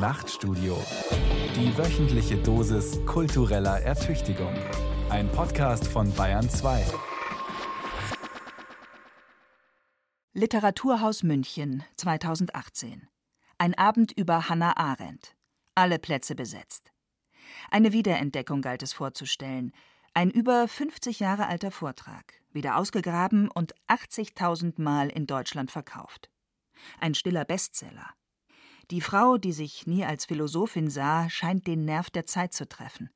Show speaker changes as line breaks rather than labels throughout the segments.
Nachtstudio. Die wöchentliche Dosis kultureller Ertüchtigung. Ein Podcast von Bayern 2.
Literaturhaus München 2018. Ein Abend über Hannah Arendt. Alle Plätze besetzt. Eine Wiederentdeckung galt es vorzustellen. Ein über 50 Jahre alter Vortrag, wieder ausgegraben und 80.000 Mal in Deutschland verkauft. Ein stiller Bestseller. Die Frau, die sich nie als Philosophin sah, scheint den Nerv der Zeit zu treffen.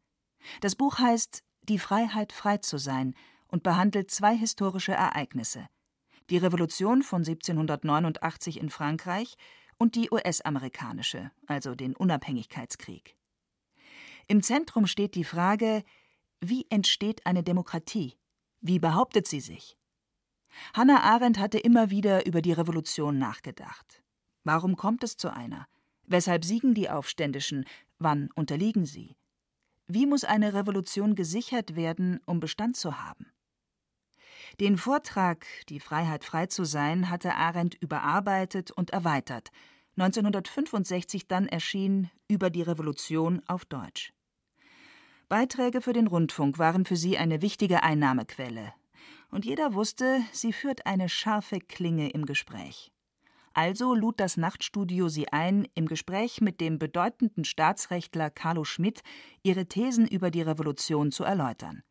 Das Buch heißt Die Freiheit, frei zu sein und behandelt zwei historische Ereignisse. Die Revolution von 1789 in Frankreich und die US-amerikanische, also den Unabhängigkeitskrieg. Im Zentrum steht die Frage, wie entsteht eine Demokratie? Wie behauptet sie sich? Hannah Arendt hatte immer wieder über die Revolution nachgedacht. Warum kommt es zu einer? Weshalb siegen die Aufständischen? Wann unterliegen sie? Wie muss eine Revolution gesichert werden, um Bestand zu haben? Den Vortrag Die Freiheit frei zu sein hatte Arendt überarbeitet und erweitert. 1965 dann erschien Über die Revolution auf Deutsch. Beiträge für den Rundfunk waren für sie eine wichtige Einnahmequelle. Und jeder wusste, sie führt eine scharfe Klinge im Gespräch. Also lud das Nachtstudio sie ein, im Gespräch mit dem bedeutenden Staatsrechtler Carlo Schmidt ihre Thesen über die Revolution zu erläutern.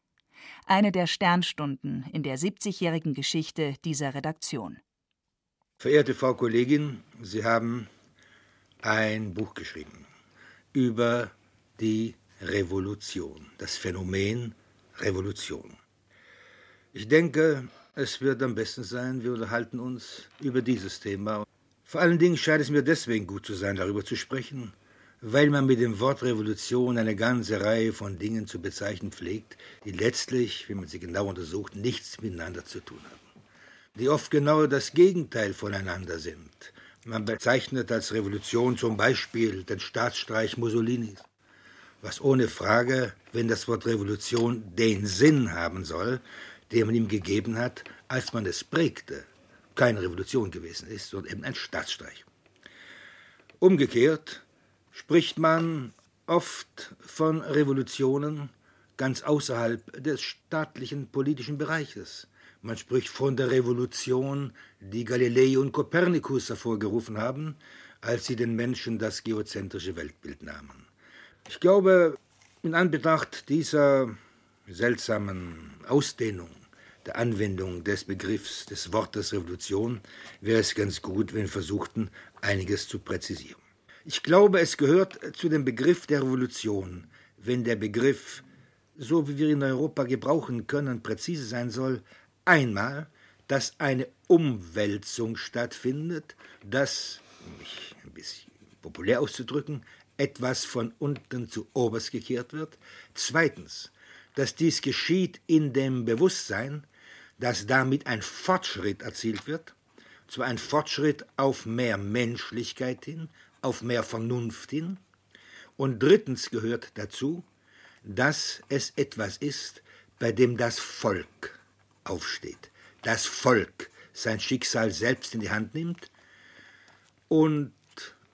Eine der Sternstunden in der 70-jährigen Geschichte dieser Redaktion.
Verehrte Frau Kollegin, Sie haben ein Buch geschrieben über die Revolution, das Phänomen Revolution. Ich denke, es wird am besten sein, wir unterhalten uns über dieses Thema. Vor allen Dingen scheint es mir deswegen gut zu sein, darüber zu sprechen, weil man mit dem Wort Revolution eine ganze Reihe von Dingen zu bezeichnen pflegt, die letztlich, wenn man sie genau untersucht, nichts miteinander zu tun haben. Die oft genau das Gegenteil voneinander sind. Man bezeichnet als Revolution zum Beispiel den Staatsstreich Mussolinis was ohne Frage, wenn das Wort Revolution den Sinn haben soll, den man ihm gegeben hat, als man es prägte, keine Revolution gewesen ist, sondern eben ein Staatsstreich. Umgekehrt spricht man oft von Revolutionen ganz außerhalb des staatlichen politischen Bereiches. Man spricht von der Revolution, die Galilei und Kopernikus hervorgerufen haben, als sie den Menschen das geozentrische Weltbild nahmen. Ich glaube, in Anbetracht dieser seltsamen Ausdehnung der Anwendung des Begriffs, des Wortes Revolution, wäre es ganz gut, wenn wir versuchten, einiges zu präzisieren. Ich glaube, es gehört zu dem Begriff der Revolution, wenn der Begriff, so wie wir ihn in Europa gebrauchen können, präzise sein soll, einmal, dass eine Umwälzung stattfindet, dass, um mich ein bisschen populär auszudrücken, etwas von unten zu oberst gekehrt wird. Zweitens, dass dies geschieht in dem Bewusstsein, dass damit ein Fortschritt erzielt wird, zwar ein Fortschritt auf mehr Menschlichkeit hin, auf mehr Vernunft hin. Und drittens gehört dazu, dass es etwas ist, bei dem das Volk aufsteht, das Volk sein Schicksal selbst in die Hand nimmt. Und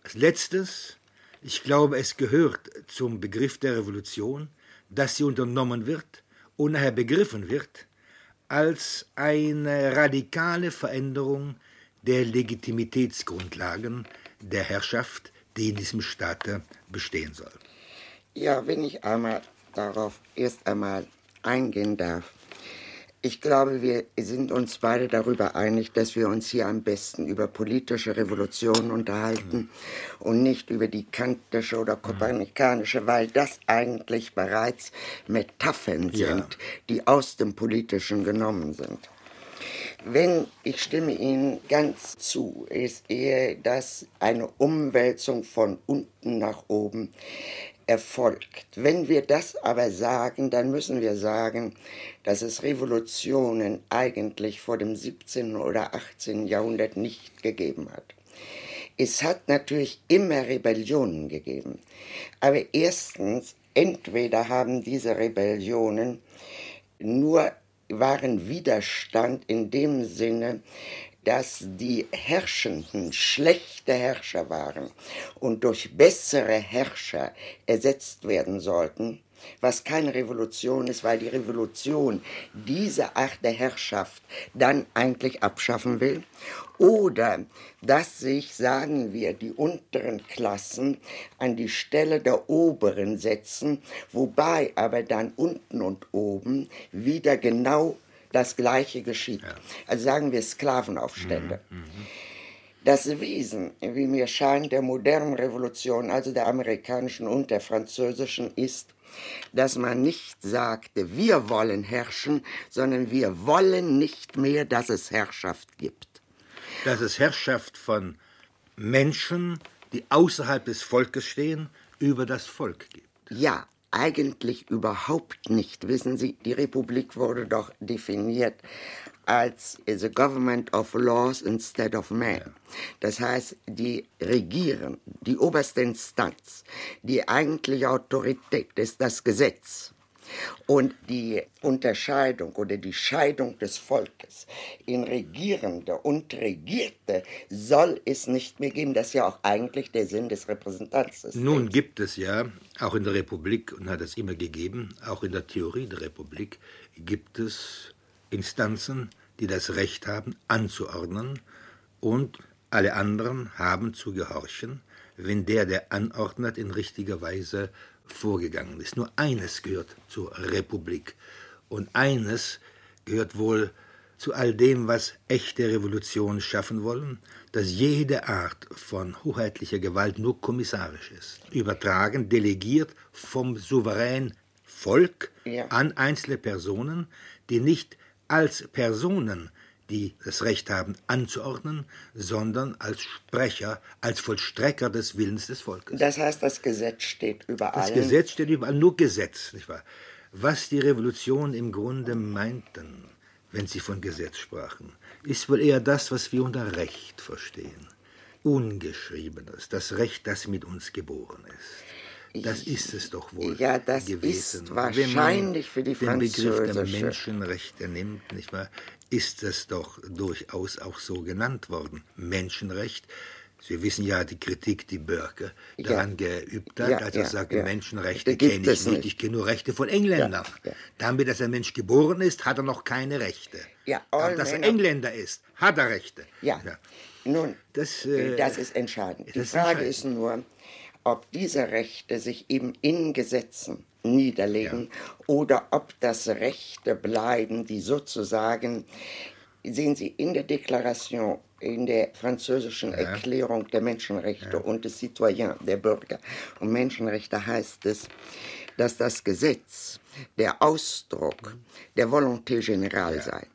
als letztes, ich glaube, es gehört zum Begriff der Revolution, dass sie unternommen wird und nachher begriffen wird als eine radikale Veränderung der Legitimitätsgrundlagen der Herrschaft, die in diesem Staate bestehen soll.
Ja, wenn ich einmal darauf erst einmal eingehen darf. Ich glaube, wir sind uns beide darüber einig, dass wir uns hier am besten über politische Revolutionen unterhalten mhm. und nicht über die kantische oder kopernikanische, weil das eigentlich bereits Metaphern ja. sind, die aus dem Politischen genommen sind. Wenn, ich stimme Ihnen ganz zu, ist eher das eine Umwälzung von unten nach oben erfolgt. Wenn wir das aber sagen, dann müssen wir sagen, dass es Revolutionen eigentlich vor dem 17. oder 18. Jahrhundert nicht gegeben hat. Es hat natürlich immer Rebellionen gegeben. Aber erstens, entweder haben diese Rebellionen nur waren Widerstand in dem Sinne, dass die Herrschenden schlechte Herrscher waren und durch bessere Herrscher ersetzt werden sollten, was keine Revolution ist, weil die Revolution diese Art der Herrschaft dann eigentlich abschaffen will. Oder dass sich, sagen wir, die unteren Klassen an die Stelle der oberen setzen, wobei aber dann unten und oben wieder genau das Gleiche geschieht. Ja. Also sagen wir Sklavenaufstände. Mhm, mh. Das Wesen, wie mir scheint, der modernen Revolution, also der amerikanischen und der französischen, ist, dass man nicht sagte, wir wollen herrschen, sondern wir wollen nicht mehr, dass es Herrschaft gibt.
Dass es Herrschaft von Menschen, die außerhalb des Volkes stehen, über das Volk gibt.
Ja, eigentlich überhaupt nicht. Wissen Sie, die Republik wurde doch definiert als the government of laws instead of men. Das heißt, die regieren, die oberste Instanz, die eigentliche Autorität ist das Gesetz. Und die Unterscheidung oder die Scheidung des Volkes in Regierende und Regierte soll es nicht mehr geben. Das ist ja auch eigentlich der Sinn des Repräsentanten.
Nun gibt es ja, auch in der Republik, und hat es immer gegeben, auch in der Theorie der Republik, gibt es Instanzen, die das Recht haben, anzuordnen, und alle anderen haben zu gehorchen, wenn der, der anordnet, in richtiger Weise vorgegangen ist. Nur eines gehört zur Republik und eines gehört wohl zu all dem, was echte Revolutionen schaffen wollen, dass jede Art von hoheitlicher Gewalt nur kommissarisch ist, übertragen, delegiert vom souveränen Volk ja. an einzelne Personen, die nicht als Personen die das Recht haben, anzuordnen, sondern als Sprecher, als Vollstrecker des Willens des Volkes.
Das heißt, das Gesetz steht überall.
Das Gesetz steht überall, nur Gesetz, nicht wahr? Was die Revolution im Grunde meinten, wenn sie von Gesetz sprachen, ist wohl eher das, was wir unter Recht verstehen. Ungeschriebenes, das Recht, das mit uns geboren ist. Das ist es doch wohl
ja, das
gewesen.
Ist wahrscheinlich für die
französische. Den Begriff der Menschenrechte nimmt, nicht wahr? Ist es doch durchaus auch so genannt worden. Menschenrecht. Sie wissen ja die Kritik, die Börke daran ja. geübt hat, ja, als er ja, sagt, ja. Menschenrechte kenne ich nicht, ich kenne nur Rechte von Engländern. Damit, dass ein Mensch geboren ist, hat er noch keine Rechte. Ja, Damit, dass er Engländer ist, hat er Rechte.
Ja, nun, das, äh, das ist entscheidend. Die Frage ist nur, ob diese Rechte sich eben in Gesetzen niederlegen ja. oder ob das Rechte bleiben, die sozusagen, sehen Sie, in der Deklaration, in der französischen ja. Erklärung der Menschenrechte ja. und des Citoyen, der Bürger und Menschenrechte heißt es, dass das Gesetz der Ausdruck der Volonté générale sei.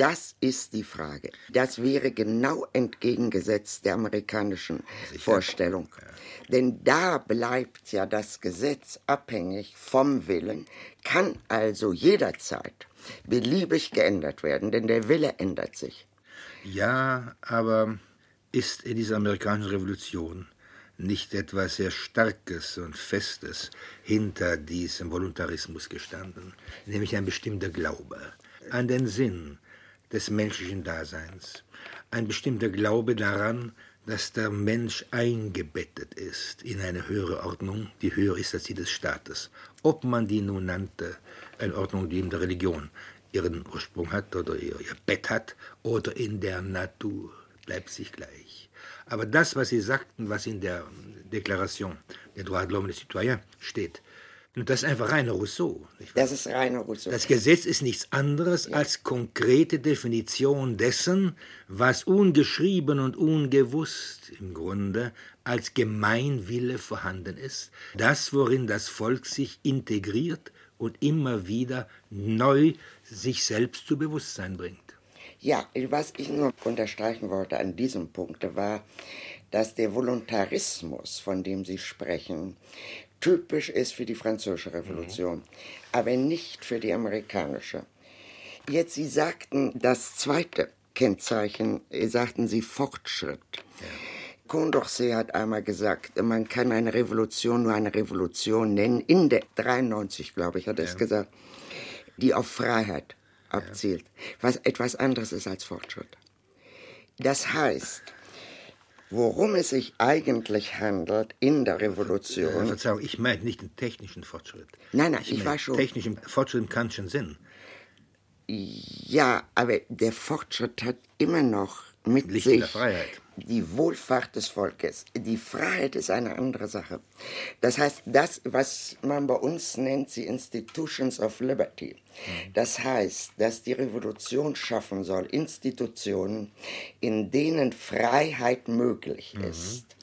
Das ist die Frage. Das wäre genau entgegengesetzt der amerikanischen Sicher. Vorstellung. Ja. Denn da bleibt ja das Gesetz abhängig vom Willen, kann also jederzeit beliebig geändert werden, denn der Wille ändert sich.
Ja, aber ist in dieser amerikanischen Revolution nicht etwas sehr Starkes und Festes hinter diesem Voluntarismus gestanden, nämlich ein bestimmter Glaube an den Sinn des menschlichen Daseins, ein bestimmter Glaube daran, dass der Mensch eingebettet ist in eine höhere Ordnung, die höher ist als die des Staates. Ob man die nun nannte, eine Ordnung, die in der Religion ihren Ursprung hat oder ihr, ihr Bett hat, oder in der Natur, bleibt sich gleich. Aber das, was Sie sagten, was in der Deklaration der Droit de l'Homme des Citoyens steht, und das ist einfach reiner Rousseau.
Das ist reiner Rousseau.
Das Gesetz ist nichts anderes ja. als konkrete Definition dessen, was ungeschrieben und ungewusst im Grunde als Gemeinwille vorhanden ist, das, worin das Volk sich integriert und immer wieder neu sich selbst zu Bewusstsein bringt.
Ja, was ich nur unterstreichen wollte an diesem Punkt war, dass der Voluntarismus, von dem Sie sprechen, typisch ist für die französische Revolution, mhm. aber nicht für die amerikanische. Jetzt, Sie sagten das zweite Kennzeichen, sagten Sie Fortschritt. Ja. Condorcet hat einmal gesagt, man kann eine Revolution nur eine Revolution nennen, in der 93, glaube ich, hat er ja. es gesagt, die auf Freiheit abzielt, ja. was etwas anderes ist als Fortschritt. Das heißt, worum es sich eigentlich handelt in der Revolution.
Äh, Verzeihung, ich meine nicht den technischen Fortschritt.
Nein, nein,
ich,
ich weiß schon.
Technischen Fortschritt im kantischen Sinn.
Ja, aber der Fortschritt hat immer noch mit
Licht
sich
der Freiheit.
Die Wohlfahrt des Volkes. Die Freiheit ist eine andere Sache. Das heißt, das, was man bei uns nennt, die Institutions of Liberty. Das heißt, dass die Revolution schaffen soll, Institutionen, in denen Freiheit möglich ist.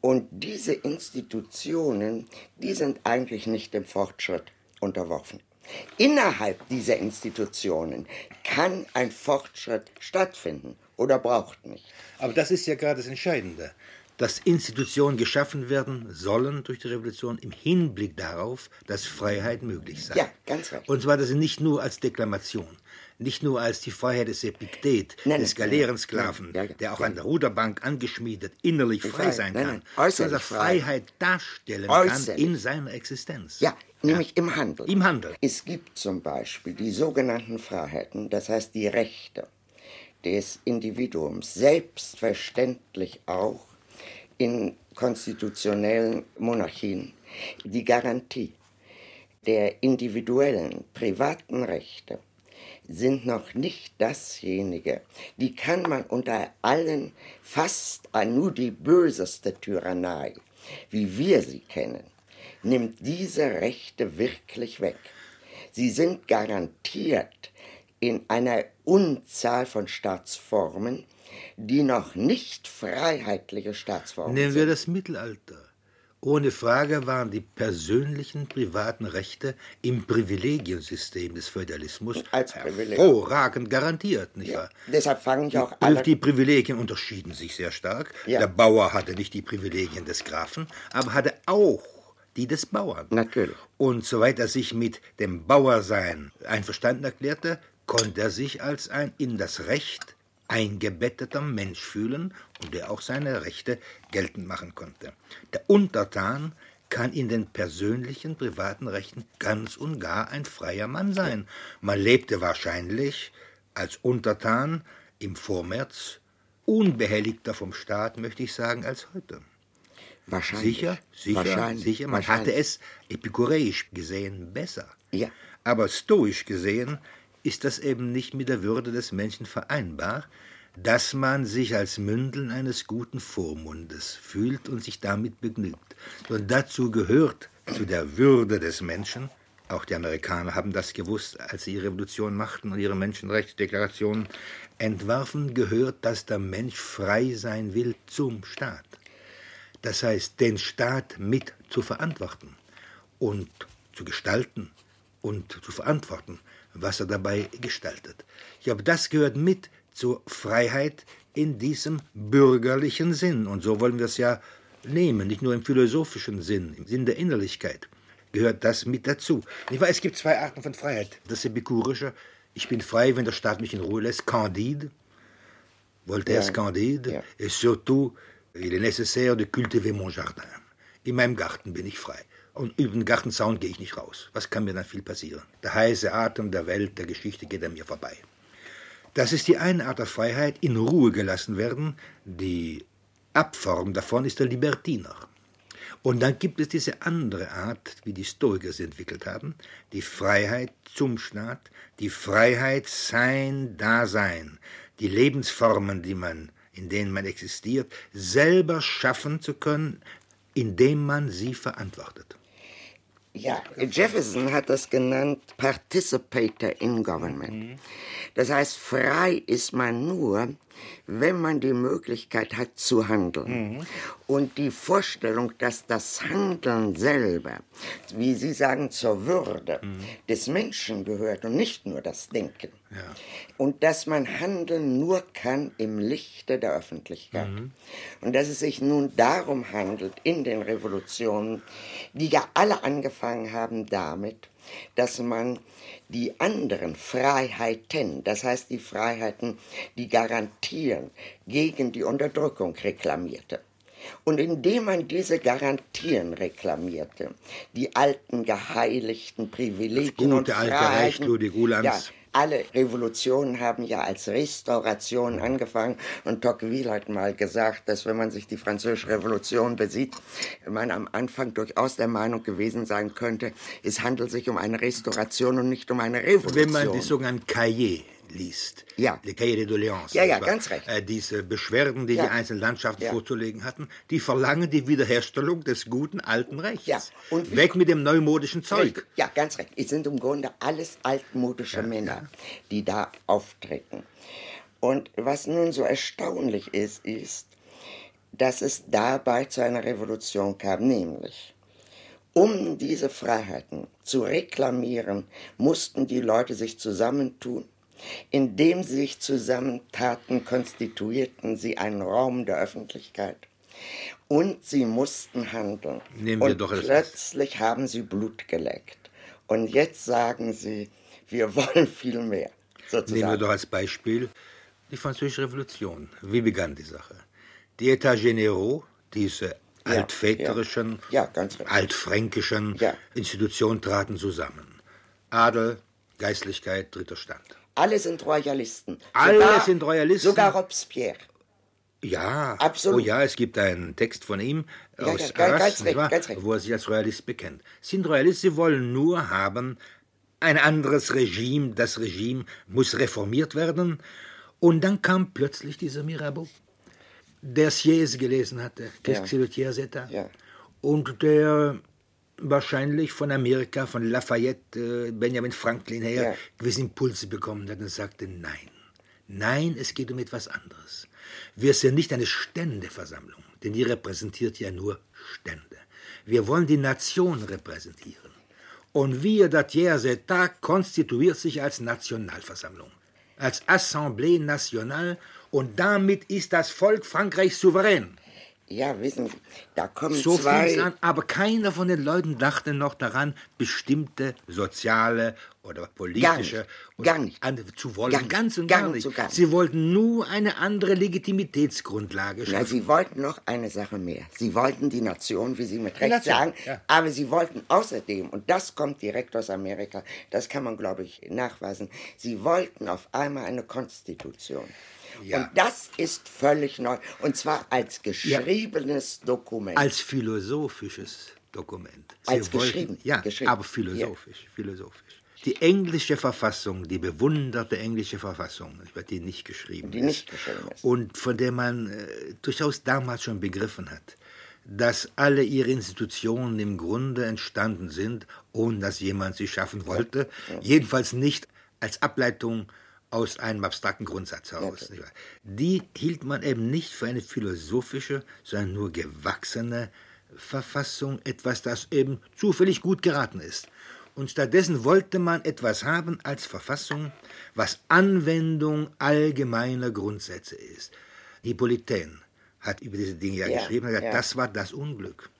Und diese Institutionen, die sind eigentlich nicht dem Fortschritt unterworfen. Innerhalb dieser Institutionen kann ein Fortschritt stattfinden oder braucht nicht.
Aber das ist ja gerade das Entscheidende. Dass Institutionen geschaffen werden sollen durch die Revolution im Hinblick darauf, dass Freiheit möglich sei.
Ja, ganz recht.
Und zwar das nicht nur als Deklamation, nicht nur als die Freiheit des Epiktet,
Nein,
des
nein,
Galeerensklaven,
ja, ja,
der auch
ja.
an der Ruderbank angeschmiedet innerlich frei
Frei,
sein
nein,
kann, sondern
frei.
Freiheit darstellen kann
Äußerlich.
in seiner Existenz.
Ja, nämlich im Handel.
Im Handel.
Es gibt zum Beispiel die sogenannten Freiheiten, das heißt die Rechte des Individuums, selbstverständlich auch in konstitutionellen Monarchien, die Garantie der individuellen, privaten Rechte sind noch nicht dasjenige, die kann man unter allen fast nur die böseste Tyrannei, wie wir sie kennen, nimmt diese Rechte wirklich weg. Sie sind garantiert in einer Unzahl von Staatsformen, die noch nicht freiheitliche Staatsformen
Nehmen
sind.
wir das Mittelalter. Ohne Frage waren die persönlichen privaten Rechte im Privilegiensystem des Feudalismus
Als Privileg.
hervorragend garantiert, nicht wahr?
Deshalb fangen ja auch alle
die Privilegien unterschieden sich sehr stark.
Ja.
Der Bauer hatte nicht die Privilegien des Grafen, aber hatte auch die des Bauern.
Natürlich.
Und soweit er sich mit dem Bauersein einverstanden erklärte, konnte er sich als ein in das Recht eingebetteter Mensch fühlen und der auch seine Rechte geltend machen konnte. Der Untertan kann in den persönlichen, privaten Rechten ganz und gar ein freier Mann sein. Man lebte wahrscheinlich als Untertan im Vormärz unbehelligter vom Staat, möchte ich sagen, als heute.
wahrscheinlich.
Sicher, sicher,
wahrscheinlich,
sicher. Man
wahrscheinlich.
hatte es epikureisch gesehen besser.
Ja.
Aber stoisch gesehen ist das eben nicht mit der Würde des Menschen vereinbar, dass man sich als Mündeln eines guten Vormundes fühlt und sich damit begnügt. Und dazu gehört zu der Würde des Menschen, auch die Amerikaner haben das gewusst, als sie ihre Revolution machten und ihre Menschenrechtsdeklarationen entwarfen, gehört, dass der Mensch frei sein will zum Staat. Das heißt, den Staat mit zu verantworten und zu gestalten und zu verantworten, was er dabei gestaltet. Ich glaube, das gehört mit zur Freiheit in diesem bürgerlichen Sinn. Und so wollen wir es ja nehmen, nicht nur im philosophischen Sinn, im Sinn der Innerlichkeit gehört das mit dazu. Ich weiß, es gibt zwei Arten von Freiheit. Das epikurische, ich bin frei, wenn der Staat mich in Ruhe lässt, Candide, Voltaire's
Ja.
Candide,
Ja.
et surtout, il est nécessaire de cultiver mon jardin. In meinem Garten bin ich frei. Und über den Gartenzaun gehe ich nicht raus. Was kann mir dann viel passieren? Der heiße Atem der Welt, der Geschichte geht an mir vorbei. Das ist die eine Art der Freiheit, in Ruhe gelassen werden. Die Abform davon ist der Libertiner. Und dann gibt es diese andere Art, wie die Stoiker sie entwickelt haben, die Freiheit zum Staat, die Freiheit sein Dasein, die Lebensformen, die man, in denen man existiert, selber schaffen zu können, indem man sie verantwortet.
Ja, Jefferson hat das genannt Participator in Government. Das heißt, frei ist man nur, wenn man die Möglichkeit hat zu handeln. Und die Vorstellung, dass das Handeln selber, wie Sie sagen, zur Würde des Menschen gehört und nicht nur das Denken. Und dass man handeln nur kann im Lichte der Öffentlichkeit. Und dass es sich nun darum handelt, in den Revolutionen, die ja alle angefangen haben damit, dass man die anderen Freiheiten, das heißt die Freiheiten, die garantieren, gegen die Unterdrückung reklamierte. Und indem man diese Garantien reklamierte, die alten geheiligten Privilegien
Das
und
gute alte
Freiheiten,
Recht Ludwig Uhlands.
ja, alle Revolutionen haben ja als Restauration angefangen. Und Tocqueville hat mal gesagt, dass wenn man sich die französische Revolution besieht, man am Anfang durchaus der Meinung gewesen sein könnte, es handelt sich um eine Restauration und nicht um eine Revolution.
Wenn man die sogenannten Cahiers liest,
ja.
Le Cahiers de Doléances,
ja, ja, ganz recht.
Äh, diese Beschwerden, die
ja.
die einzelnen Landschaften
ja.
vorzulegen hatten, die verlangen die Wiederherstellung des guten alten Rechts.
Ja. Und
Weg mit dem neumodischen Zeug.
Ja, ganz recht. Es sind im Grunde alles altmodische ja, Männer, die da auftreten. Und was nun so erstaunlich ist, ist, dass es dabei zu einer Revolution kam, nämlich um diese Freiheiten zu reklamieren, mussten die Leute sich zusammentun indem sie sich zusammentaten, konstituierten sie einen Raum der Öffentlichkeit. Und sie mussten handeln.
Nehmen wir
und
doch
plötzlich haben sie Blut geleckt. Und jetzt sagen sie, wir wollen viel mehr. Sozusagen.
Nehmen wir doch als Beispiel die Französische Revolution. Wie begann die Sache? Die États généraux, diese
Ja,
altväterischen,
ja. Ja, recht.
altfränkischen
Ja.
Institutionen traten zusammen. Adel, Geistlichkeit, dritter Stand.
Alle sind Royalisten.
Alle sind Royalisten.
Sogar Robespierre.
Ja,
Absolut.
Oh ja, es gibt einen Text von ihm
Ja,
aus
ja, ganz
Arras,
recht,
nicht wahr?
ganz recht.
wo er sich als Royalist bekennt. Sind Royalisten, sie wollen nur haben ein anderes Regime, das Regime muss reformiert werden. Und dann kam plötzlich dieser Mirabeau, der Sieyès gelesen hatte, Qu'est-ce que c'est le?
Ja.
Und der wahrscheinlich von Amerika, von Lafayette, äh, Benjamin Franklin her,
Ja.
gewisse Impulse bekommen hat und sagte, nein, nein, es geht um etwas anderes. Wir sind nicht eine Ständeversammlung, denn die repräsentiert ja nur Stände. Wir wollen die Nation repräsentieren. Und wir, das Tiers État, konstituiert sich als Nationalversammlung, als Assemblée nationale und damit ist das Volk Frankreichs souverän.
Ja, wissen Sie, da kommen
So
zwei.
an, aber keiner von den Leuten dachte noch daran, bestimmte soziale oder politische
nicht,
oder
gar nicht.
zu wollen.
Gar nicht,
ganz und
gar
gar,
nicht,
nicht.
so gar nicht.
Sie wollten nur eine andere Legitimitätsgrundlage
Na,
schaffen.
sie wollten noch eine Sache mehr. Sie wollten die Nation, wie Sie mit Recht
Nation,
sagen,
ja.
aber sie wollten außerdem, und das kommt direkt aus Amerika, das kann man, glaube ich, nachweisen, sie wollten auf einmal eine Konstitution.
Ja.
Und das ist völlig neu. Und zwar als geschriebenes Dokument.
als philosophisches Dokument. Sie
Als geschrieben,
Ja,
geschrieben.
aber philosophisch, philosophisch. Die englische Verfassung, die bewunderte englische Verfassung, die nicht geschrieben
Die
ist.
nicht geschrieben ist.
Und von der man äh, durchaus damals schon begriffen hat, dass alle ihre Institutionen im Grunde entstanden sind, ohne dass jemand sie schaffen wollte. Jedenfalls nicht als Ableitung aus einem abstrakten Grundsatz heraus. wahr? Die hielt man eben nicht für eine philosophische, sondern nur gewachsene Verfassung, etwas, das eben zufällig gut geraten ist. Und stattdessen wollte man etwas haben als Verfassung, was Anwendung allgemeiner Grundsätze ist. Hippolyten hat über diese Dinge ja,
Ja,
geschrieben, hat gesagt,
ja.
das war das Unglück.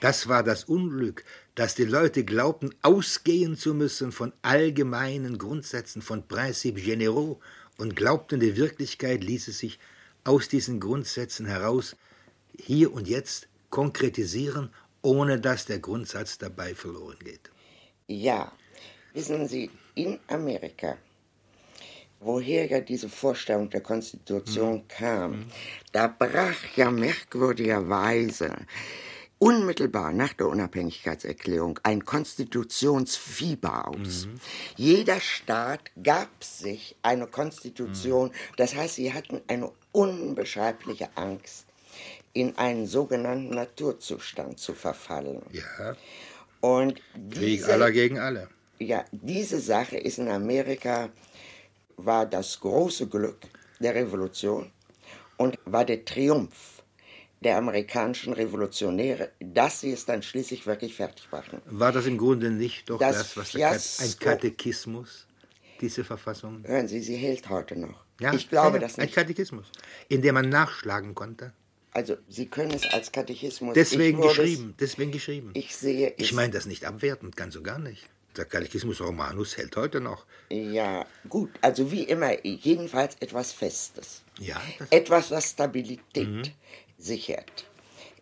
Das war das Unglück, dass die Leute glaubten, ausgehen zu müssen von allgemeinen Grundsätzen, von Principes généraux und glaubten, die Wirklichkeit ließe sich aus diesen Grundsätzen heraus hier und jetzt konkretisieren, ohne dass der Grundsatz dabei verloren geht.
Ja, wissen Sie, in Amerika, woher ja diese Vorstellung der Konstitution kam, da brach ja merkwürdigerweise unmittelbar nach der Unabhängigkeitserklärung ein Konstitutionsfieber aus. Jeder Staat gab sich eine Konstitution, das heißt, sie hatten eine unbeschreibliche Angst, in einen sogenannten Naturzustand zu verfallen.
Ja,
Und
Krieg
diese,
aller gegen alle.
ja, diese Sache ist in Amerika, war das große Glück der Revolution und war der Triumph der amerikanischen Revolutionäre, dass sie es dann schließlich wirklich fertig brachten.
War das im Grunde nicht doch
Das
das, was der Kat ein
Fiasko-
Katechismus, diese Verfassung?
Hören Sie, sie hält heute noch.
Ja,
ich glaube
ja,
das
Ein
nicht.
Katechismus, in dem man nachschlagen konnte.
Also, Sie können es als Katechismus.
Deswegen
ich
geschrieben, deswegen geschrieben.
Es, ich sehe es.
Ich meine das nicht abwertend, ganz und gar nicht. Der Katechismus Romanus hält heute noch.
Ja, gut. Also, wie immer, jedenfalls etwas Festes.
Ja,
Etwas, was Stabilität
Mhm.
Sichert.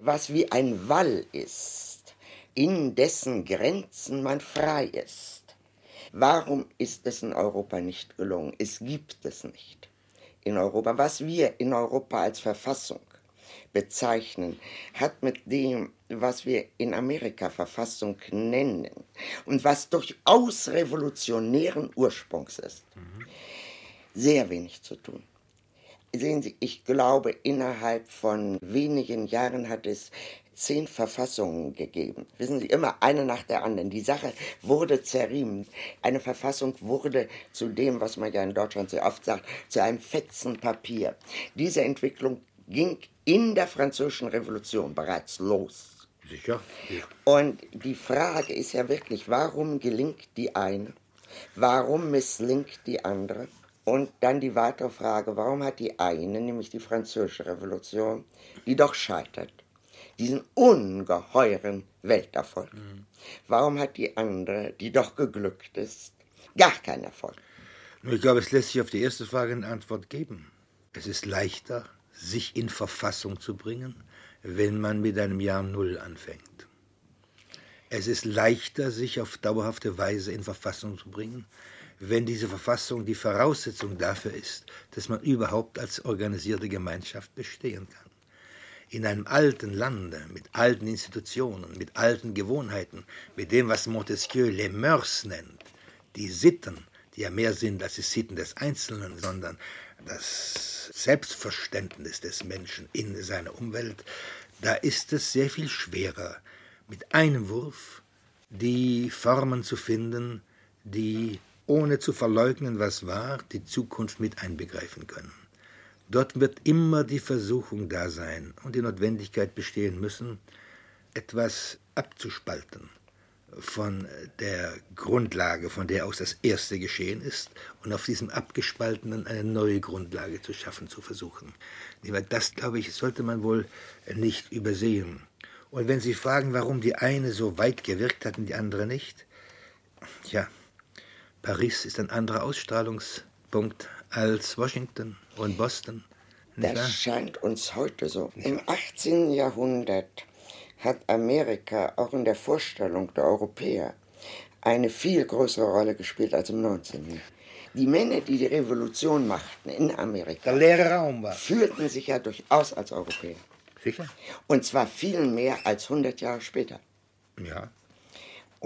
Was wie ein Wall ist, in dessen Grenzen man frei ist. Warum ist es in Europa nicht gelungen? Es gibt es nicht in Europa. Was wir in Europa als Verfassung bezeichnen, hat mit dem, was wir in Amerika Verfassung nennen und was durchaus revolutionären Ursprungs ist, mhm. sehr wenig zu tun. Sehen Sie, ich glaube, innerhalb von wenigen Jahren hat es zehn Verfassungen gegeben. Wissen Sie, immer eine nach der anderen. Die Sache wurde zerrieben. Eine Verfassung wurde zu dem, was man ja in Deutschland sehr oft sagt, zu einem Fetzen Papier. Diese Entwicklung ging in der Französischen Revolution bereits los.
Sicher. Ja.
Und die Frage ist ja wirklich, warum gelingt die eine? Warum misslingt die andere? Und dann die weitere Frage, warum hat die eine, nämlich die Französische Revolution, die doch scheitert, diesen ungeheuren Welterfolg. Mhm. Warum hat die andere, die doch geglückt ist, gar keinen Erfolg?
Ich glaube, es lässt sich auf die erste Frage eine Antwort geben. Es ist leichter, sich in Verfassung zu bringen, wenn man mit einem Jahr Null anfängt. Es ist leichter, sich auf dauerhafte Weise in Verfassung zu bringen, wenn diese Verfassung die Voraussetzung dafür ist, dass man überhaupt als organisierte Gemeinschaft bestehen kann. In einem alten Lande, mit alten Institutionen, mit alten Gewohnheiten, mit dem, was Montesquieu les Mœurs nennt, die Sitten, die ja mehr sind als die Sitten des Einzelnen, sondern das Selbstverständnis des Menschen in seiner Umwelt, da ist es sehr viel schwerer, mit einem Wurf die Formen zu finden, die, ohne zu verleugnen, was war, die Zukunft mit einbegreifen können. Dort wird immer die Versuchung da sein und die Notwendigkeit bestehen müssen, etwas abzuspalten von der Grundlage, von der aus das erste geschehen ist, und auf diesem abgespaltenen eine neue Grundlage zu schaffen, zu versuchen. Das, glaube ich, sollte man wohl nicht übersehen. Und wenn Sie fragen, warum die eine so weit gewirkt hat und die andere nicht, ja, Paris ist ein anderer Ausstrahlungspunkt als Washington und Boston.
Das wahr? scheint uns heute so. Im 18. Jahrhundert hat Amerika auch in der Vorstellung der Europäer eine viel größere Rolle gespielt als im 19. Die Männer, die die Revolution machten in Amerika,
der leere Raum war.
fühlten sich ja durchaus als Europäer.
Sicher?
Und zwar viel mehr als 100 Jahre später.
Ja.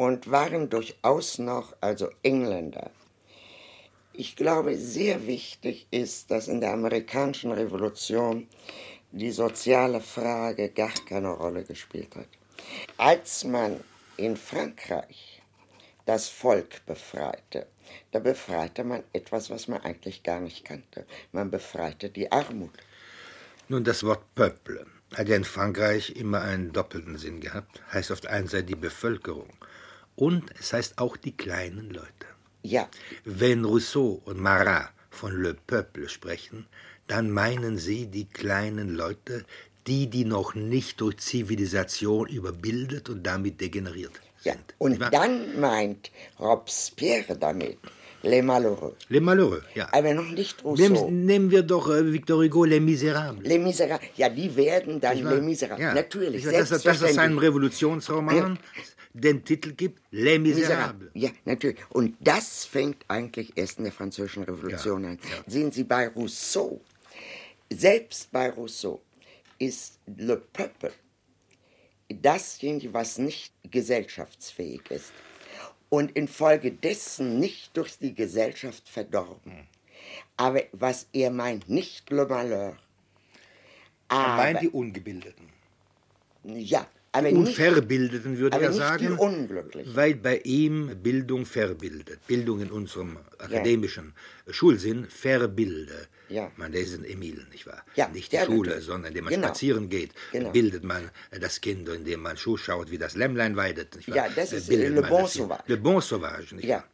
Und waren durchaus noch, also Engländer, ich glaube, sehr wichtig ist, dass in der amerikanischen Revolution die soziale Frage gar keine Rolle gespielt hat. Als man in Frankreich das Volk befreite, da befreite man etwas, was man eigentlich gar nicht kannte. Man befreite die Armut.
Nun, das Wort Peuple hat ja in Frankreich immer einen doppelten Sinn gehabt. Heißt auf der einen Seite die Bevölkerung und es heißt auch die kleinen Leute.
Ja.
Wenn Rousseau und Marat von Le Peuple sprechen, dann meinen sie die kleinen Leute, die, die noch nicht durch Zivilisation überbildet und damit degeneriert
ja.
sind.
Und dann meint Robespierre damit Les Malheureux.
Les Malheureux, ja.
Aber noch nicht Rousseau.
Nehmen, nehmen wir doch äh, Victor Hugo Les Misérables.
Les Misérables, ja, die werden dann Les Misérables. Ja. Natürlich,
das, das, das ist ein Revolutionsroman. Den Titel gibt, Les Miserables.
Ja, natürlich. Und das fängt eigentlich erst in der Französischen Revolution ja, an. Ja. Sehen Sie bei Rousseau, selbst bei Rousseau ist Le Peuple dasjenige, was nicht gesellschaftsfähig ist und infolgedessen nicht durch die Gesellschaft verdorben. Aber was er meint, nicht Le Malheur.
Er meint die Ungebildeten.
Ja,
aber Unverbildeten würde
aber
er sagen, weil bei ihm Bildung verbildet. Bildung in unserem akademischen ja. Schulsinn verbilde.
Ja.
Man, der ist ein Emil, nicht wahr?
Ja.
Nicht die Schule,
natürlich.
sondern indem man
genau.
spazieren geht,
genau.
bildet man das Kind, indem man zuschaut, wie das Lämmlein weidet. Nicht wahr?
Ja, das ist bildet Le Bon Sauvage.
Le Bon Sauvage, nicht
ja.
wahr?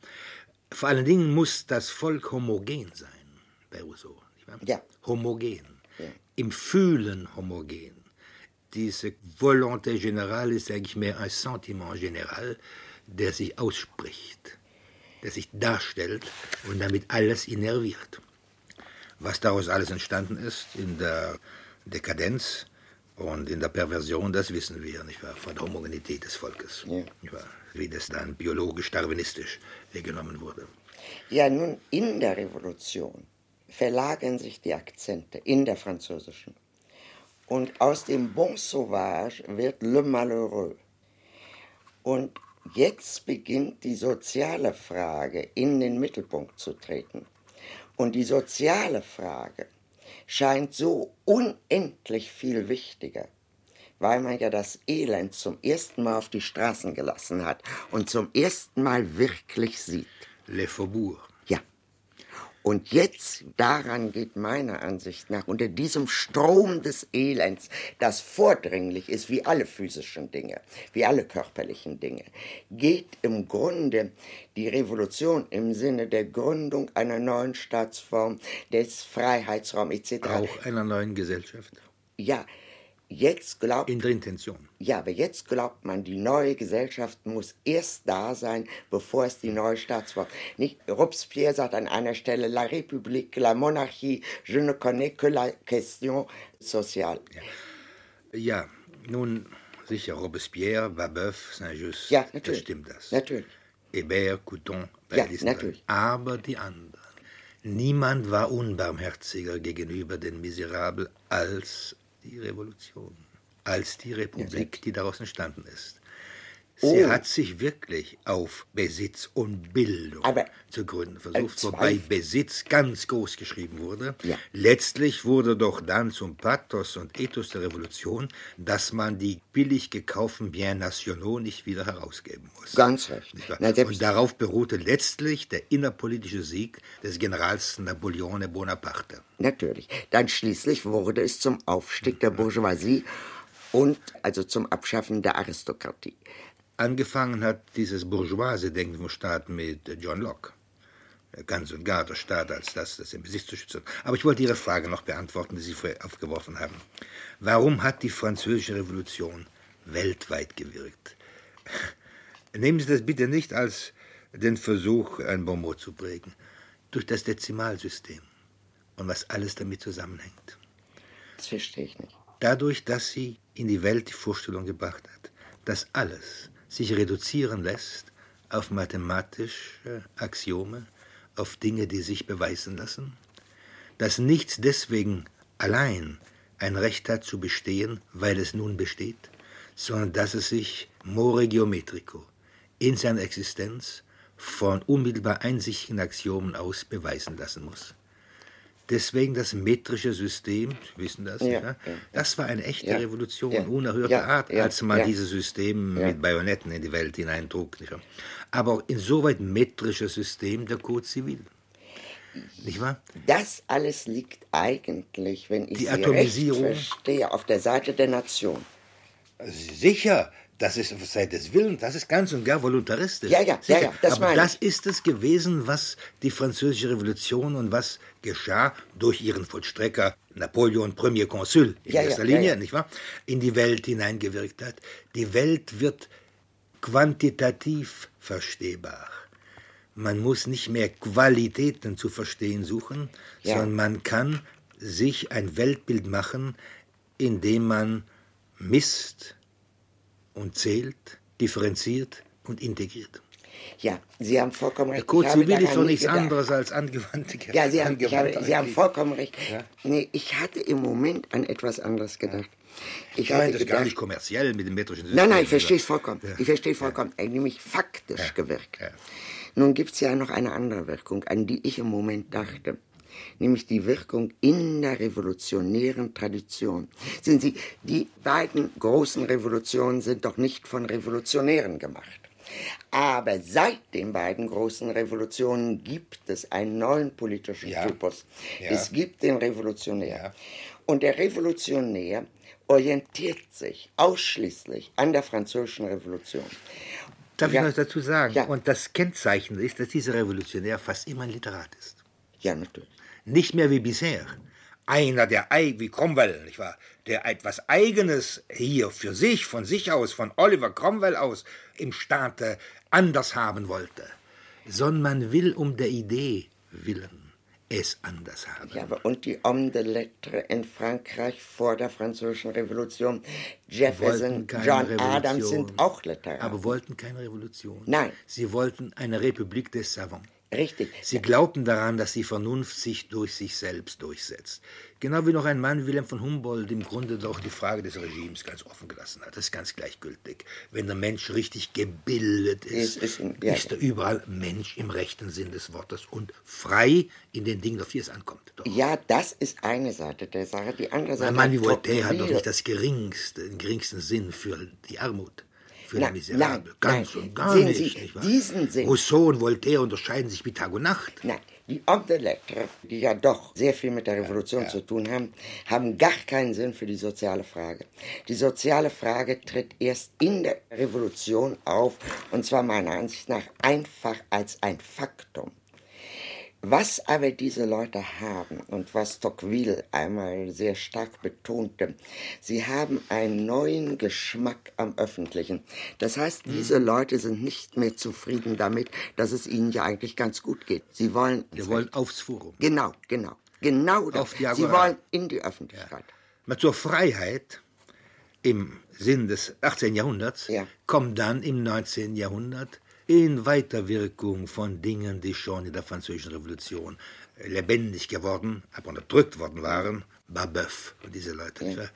Vor allen Dingen muss das Volk homogen sein, bei Rousseau. Nicht wahr?
Ja.
Homogen. Im Fühlen homogen diese Volonté générale ist eigentlich mehr ein Sentiment général, der sich ausspricht, der sich darstellt und damit alles innerviert. Was daraus alles entstanden ist in der Dekadenz, Und in der Perversion, das wissen wir, nicht wahr, von der Homogenität des Volkes.
Ja.
Nicht wahr, wie das dann biologisch-darwinistisch genommen wurde.
Ja, nun, in der Revolution verlagern sich die Akzente in der französischen. Und aus dem Bon Sauvage wird Le Malheureux. Und jetzt beginnt die soziale Frage in den Mittelpunkt zu treten. Und die soziale Frage scheint so unendlich viel wichtiger, weil man ja das Elend zum ersten Mal auf die Straßen gelassen hat und zum ersten Mal wirklich sieht.
Les Faubourgs.
Und jetzt, daran geht meiner Ansicht nach, unter diesem Strom des Elends, das vordringlich ist, wie alle physischen Dinge, wie alle körperlichen Dinge, geht im Grunde die Revolution im Sinne der Gründung einer neuen Staatsform, des Freiheitsraums etc.
Auch einer neuen Gesellschaft.
Ja, jetzt glaubt
In der Intention.
ja, aber jetzt glaubt man, die neue Gesellschaft muss erst da sein, bevor es die neue Staatsform. Nicht Robespierre sagt an einer Stelle La République, la monarchie, je ne connais que la question sociale.
Ja, nun sicher, Robespierre, Babeuf, Saint-Just,
Ja,
das
natürlich.
stimmt das.
Natürlich.
Hébert, Couton, bei
Ja, natürlich.
Aber die anderen. Niemand war unbarmherziger gegenüber den Miserabel als die Revolution, als die Republik, die daraus entstanden ist. Sie
Oh.
hat sich wirklich auf Besitz und Bildung
Aber-
zu gründen versucht,
zwei-
wobei Besitz ganz groß geschrieben wurde.
Ja.
Letztlich wurde doch dann zum Pathos und Ethos der Revolution, dass man die billig gekauften Bien Nationaux nicht wieder herausgeben muss.
Ganz recht. Na,
und darauf beruhte letztlich der innerpolitische Sieg des Generals Napoleone Bonaparte.
Natürlich. Dann schließlich wurde es zum Aufstieg der Bourgeoisie und also zum Abschaffen der Aristokratie.
Angefangen hat dieses bourgeoise Denken vom Staat mit John Locke. Ganz und gar der Staat als das, das im Besitz zu schützen. Aber ich wollte Ihre Frage noch beantworten, die Sie vorher aufgeworfen haben. Warum hat die französische Revolution weltweit gewirkt? Nehmen Sie das bitte nicht als den Versuch, ein Bonmot zu prägen. Durch das Dezimalsystem und was alles damit zusammenhängt.
Das verstehe ich nicht.
Dadurch, dass sie in die Welt die Vorstellung gebracht hat, dass alles sich reduzieren lässt auf mathematische Axiome, auf Dinge, die sich beweisen lassen, dass nichts deswegen allein ein Recht hat zu bestehen, weil es nun besteht, sondern dass es sich more geometrico in seiner Existenz von unmittelbar einsichtigen Axiomen aus beweisen lassen muss. Deswegen das metrische System, Sie wissen das,
Ja,
ja, das war eine echte
Ja,
Revolution,
ja,
unerhörter Art, als man dieses System mit Bajonetten in die Welt hineintrug. Nicht wahr? Aber auch insoweit metrisches System der Code Civil. Nicht wahr?
Das alles liegt eigentlich, wenn ich
Die
Sie
Atomisierung.
verstehe, auf der Seite der Nation.
Sicher, das ist seit des Willens, das ist ganz und gar voluntaristisch.
Ja, ja,
Sicher.
ja, ja, das
Aber
meine
das
ich.
ist es gewesen, was die französische Revolution und was geschah durch ihren Vollstrecker Napoleon, Premier Consul in
Ja,
erster
ja,
Linie,
ja.
nicht wahr? In die Welt hineingewirkt hat. Die Welt wird quantitativ verstehbar. Man muss nicht mehr Qualitäten zu verstehen suchen, sondern man kann sich ein Weltbild machen, indem man misst und zählt, differenziert und integriert.
Ja, Sie haben vollkommen recht. Ich habe
Civil ist doch nichts
gedacht.
anderes als angewandte
Ja, Sie haben, habe, Sie haben vollkommen recht.
Ja.
Nee, ich hatte im Moment an etwas anderes gedacht. Ich
Ich meine das gar
gedacht,
nicht kommerziell mit dem metrischen System.
Nein, nein, ich verstehe es vollkommen.
Ja.
Ich verstehe es vollkommen. Hat Nämlich faktisch
Ja.
gewirkt.
Ja.
Nun gibt es ja noch eine andere Wirkung, an die ich im Moment dachte. Nämlich die Wirkung in der revolutionären Tradition. Sehen Sie, die beiden großen Revolutionen sind doch nicht von Revolutionären gemacht. Aber seit den beiden großen Revolutionen gibt es einen neuen politischen
Ja.
Typus.
Ja.
Es gibt den Revolutionär.
Ja.
Und der Revolutionär orientiert sich ausschließlich an der französischen Revolution.
Darf
Ja.
ich noch dazu sagen?
Ja.
Und das Kennzeichen ist, dass dieser Revolutionär fast immer ein Literat ist.
Ja, natürlich.
Nicht mehr wie bisher. Einer, der ei- wie Cromwell, nicht wahr? Der etwas Eigenes hier für sich, von sich aus, von Oliver Cromwell aus, im Staate anders haben wollte. Sondern man will um der Idee willen es anders haben.
Ja, aber und die Hommes de Lettres in Frankreich vor der Französischen Revolution, Jefferson, John Adams sind auch Literaten.
Aber wollten keine Revolution.
Nein.
Sie wollten eine Republik des Savants.
Richtig.
Sie glaubten daran, dass die Vernunft sich durch sich selbst durchsetzt. Genau wie noch ein Mann, Wilhelm von Humboldt, im Grunde doch die Frage des Regimes ganz offen gelassen hat. Das ist ganz gleichgültig. Wenn der Mensch richtig gebildet ist,
Ist- ist ein-
ist,
ja.
er überall Mensch im rechten Sinn des Wortes und frei in den Dingen, auf die es ankommt. Doch.
Ja, das ist eine Seite der Sache. Die andere Seite.
Ein Mann wie Voltaire hat doch nicht das geringste, den geringsten Sinn für die Armut, für
Nein,
die Miserable. Ganz
nein.
und gar
Sehen
nicht.
Sie,
nicht
diesen Sinn-
Rousseau und Voltaire unterscheiden sich wie Tag und Nacht.
Nein, die Hommes de Lettres, die ja doch sehr viel mit der Revolution zu tun haben, haben gar keinen Sinn für die soziale Frage. Die soziale Frage tritt erst in der Revolution auf, und zwar meiner Ansicht nach einfach als ein Faktum. Was aber diese Leute haben und was Tocqueville einmal sehr stark betonte, sie haben einen neuen Geschmack am Öffentlichen. Das heißt, diese Leute sind nicht mehr zufrieden damit, dass es ihnen ja eigentlich ganz gut geht. Sie wollen.
Wir wollen aufs Forum.
Genau, genau. Genau das.
Auf die
Sie wollen in die Öffentlichkeit.
Mal zur Freiheit im Sinn des 18. Jahrhunderts
Ja.
kommt dann im 19. Jahrhundert in Weiterwirkung von Dingen, die schon in der Französischen Revolution lebendig geworden, aber unterdrückt worden waren, Babeuf und diese Leute, wahr?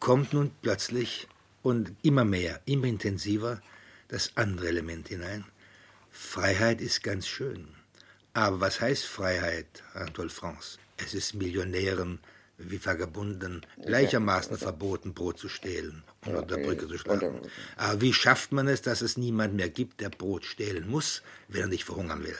kommt nun plötzlich und immer mehr, immer intensiver das andere Element hinein. Freiheit ist ganz schön. Aber was heißt Freiheit, Anatole France? Es ist Millionären wie Vagabunden gleichermaßen verboten, Brot zu stehlen unter der Brücke zu schlagen. Aber wie schafft man es, dass es niemand mehr gibt, der Brot stehlen muss, wenn er nicht verhungern will?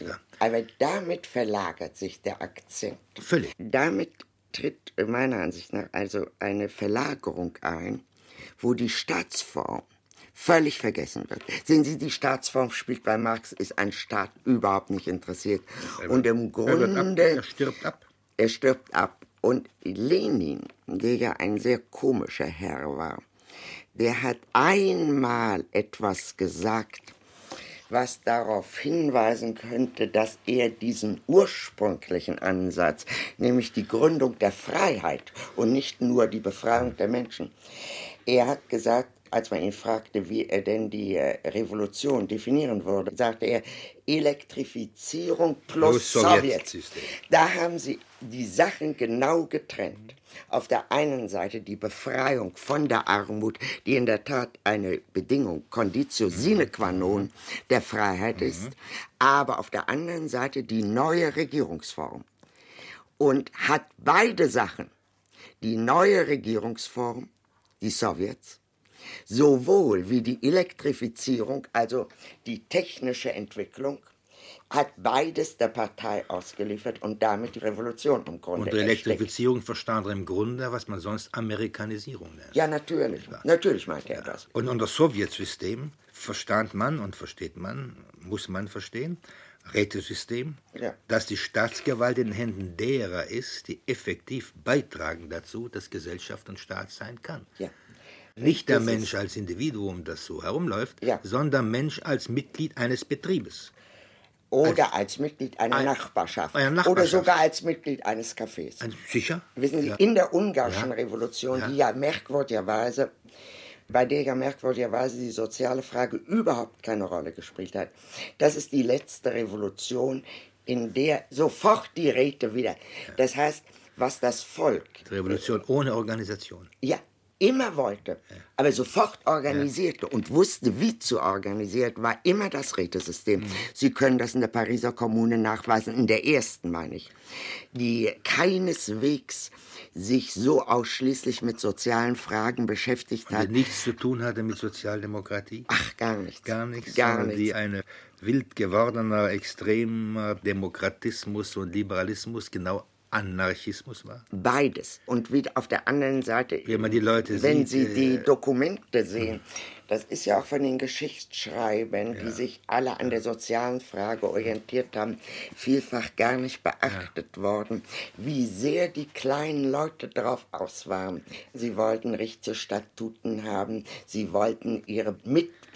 Wahr?
Aber damit verlagert sich der Akzent.
Völlig.
Damit tritt meiner Ansicht nach also eine Verlagerung ein, wo die Staatsform völlig vergessen wird. Sehen Sie, die Staatsform spielt bei Marx, ist ein Staat überhaupt nicht interessiert. Und im
Er, wird ab,
Grunde,
er stirbt ab.
er stirbt ab. Und Lenin, der ja ein sehr komischer Herr war, der hat einmal etwas gesagt, was darauf hinweisen könnte, dass er diesen ursprünglichen Ansatz, nämlich die Gründung der Freiheit und nicht nur die Befreiung der Menschen, er hat gesagt, als man ihn fragte, wie er denn die äh, Revolution definieren würde, sagte er Elektrifizierung plus
Plus
Sowjet.
Sowjetsystem.
Da haben sie die Sachen genau getrennt. Auf der einen Seite die Befreiung von der Armut, die in der Tat eine Bedingung, Conditio sine qua non der Freiheit ist, aber auf der anderen Seite die neue Regierungsform. Und hat beide Sachen, die neue Regierungsform, die Sowjets, sowohl wie die Elektrifizierung, also die technische Entwicklung, hat beides der Partei ausgeliefert und damit die Revolution im Grunde
Unter. Elektrifizierung verstand er im Grunde, was man sonst Amerikanisierung nennt.
Ja, natürlich. Natürlich meinte er das.
Und unter Sowjetsystem verstand man und versteht man, muss man verstehen, Rätesystem,
Ja.
dass die Staatsgewalt in den Händen derer ist, die effektiv beitragen dazu, dass Gesellschaft und Staat sein kann.
Ja.
Nicht der
Das
Mensch als Individuum, das so herumläuft,
Ja.
sondern Mensch als Mitglied eines Betriebes.
Oder als Mitglied einer
Ein-
Nachbarschaft.
einer
Oder
Nachbarschaft.
sogar als Mitglied eines Cafés.
Ein, sicher?
Wissen Sie,
Ja.
in der ungarischen
Ja.
Revolution,
Ja.
die ja merkwürdigerweise, bei der ja merkwürdigerweise die soziale Frage überhaupt keine Rolle gespielt hat, das ist die letzte Revolution, in der sofort die Räte wieder, das heißt, was das Volk,
Revolution ohne Organisation.
ja, immer wollte, aber sofort organisierte und wusste, wie zu organisieren, war immer das Rätesystem. Sie können das in der Pariser Kommune nachweisen, in der ersten meine ich, die keineswegs sich so ausschließlich mit sozialen Fragen beschäftigt hat.
Die nichts zu tun hatte mit Sozialdemokratie.
Ach, gar nichts.
Gar nichts,
Gar nichts.
die eine wild gewordener, extremer Demokratismus und Liberalismus, genau Anarchismus war.
Beides. Und wieder auf der anderen Seite,
Wenn man die Leute
wenn
sieht,
Sie die
äh,
Dokumente sehen, Das ist ja auch von den Geschichtsschreibern, ja. die sich alle an der sozialen Frage orientiert haben, vielfach gar nicht beachtet ja. worden, wie sehr die kleinen Leute darauf aus waren. Sie wollten Richterstatuten haben, sie wollten ihre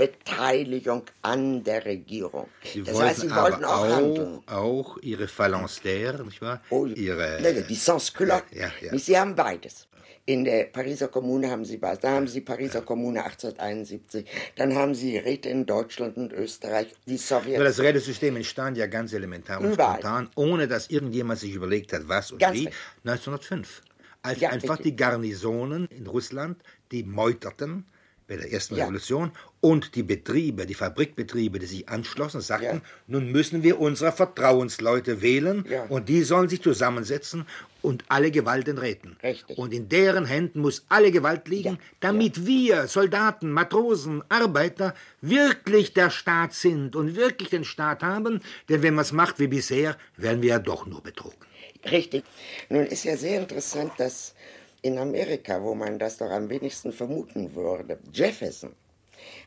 Mitbeteiligung an der Regierung.
Sie das heißt, sie wollten auch, auch, handeln. auch ihre Phalanstère, nicht wahr?
Oh, ihre, die Sans-Culotte. Ja, ja, Sie haben beides. In der Pariser Kommune haben sie was. Da haben sie Pariser Kommune 1871. Dann haben sie Räte in Deutschland und Österreich, die Sowjets.
Aber das Rätesystem entstand ja ganz elementar und Überall. spontan, ohne dass irgendjemand sich überlegt hat, was und ganz wie. Recht. 1905. Als ja, einfach richtig. die Garnisonen in Russland, die meuterten, bei der ersten ja. Revolution und die Betriebe, die Fabrikbetriebe, die sich anschlossen, sagten, ja. nun müssen wir unsere Vertrauensleute wählen ja. und die sollen sich zusammensetzen und alle Gewalt enträten. Richtig. Und in deren Händen muss alle Gewalt liegen, damit wir, Soldaten, Matrosen, Arbeiter, wirklich der Staat sind und wirklich den Staat haben, denn wenn man es macht wie bisher, werden wir ja doch nur betrogen.
Richtig. Nun ist ja sehr interessant, dass in Amerika, wo man das doch am wenigsten vermuten würde, Jefferson,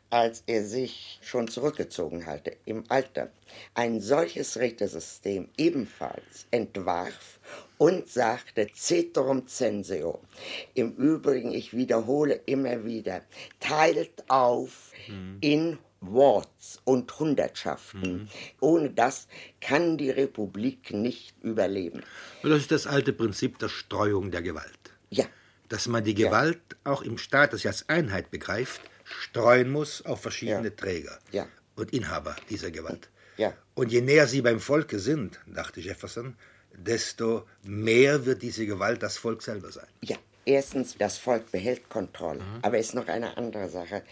als er sich schon zurückgezogen hatte im Alter, ein solches Richtersystem ebenfalls entwarf und sagte Ceterum censeo. Im Übrigen, ich wiederhole immer wieder, teilt auf mhm. in Wards und Hundertschaften. Mhm. Ohne das kann die Republik nicht überleben.
Das ist das alte Prinzip der Streuung der Gewalt. Ja. Dass man die Gewalt ja. auch im Staat, das sie als Einheit begreift, streuen muss auf verschiedene ja. Träger ja. und Inhaber dieser Gewalt. Ja. Und je näher sie beim Volke sind, dachte Jefferson, desto mehr wird diese Gewalt das Volk selber sein.
Ja, erstens, das Volk behält Kontrolle. Mhm. Aber es ist noch eine andere Sache.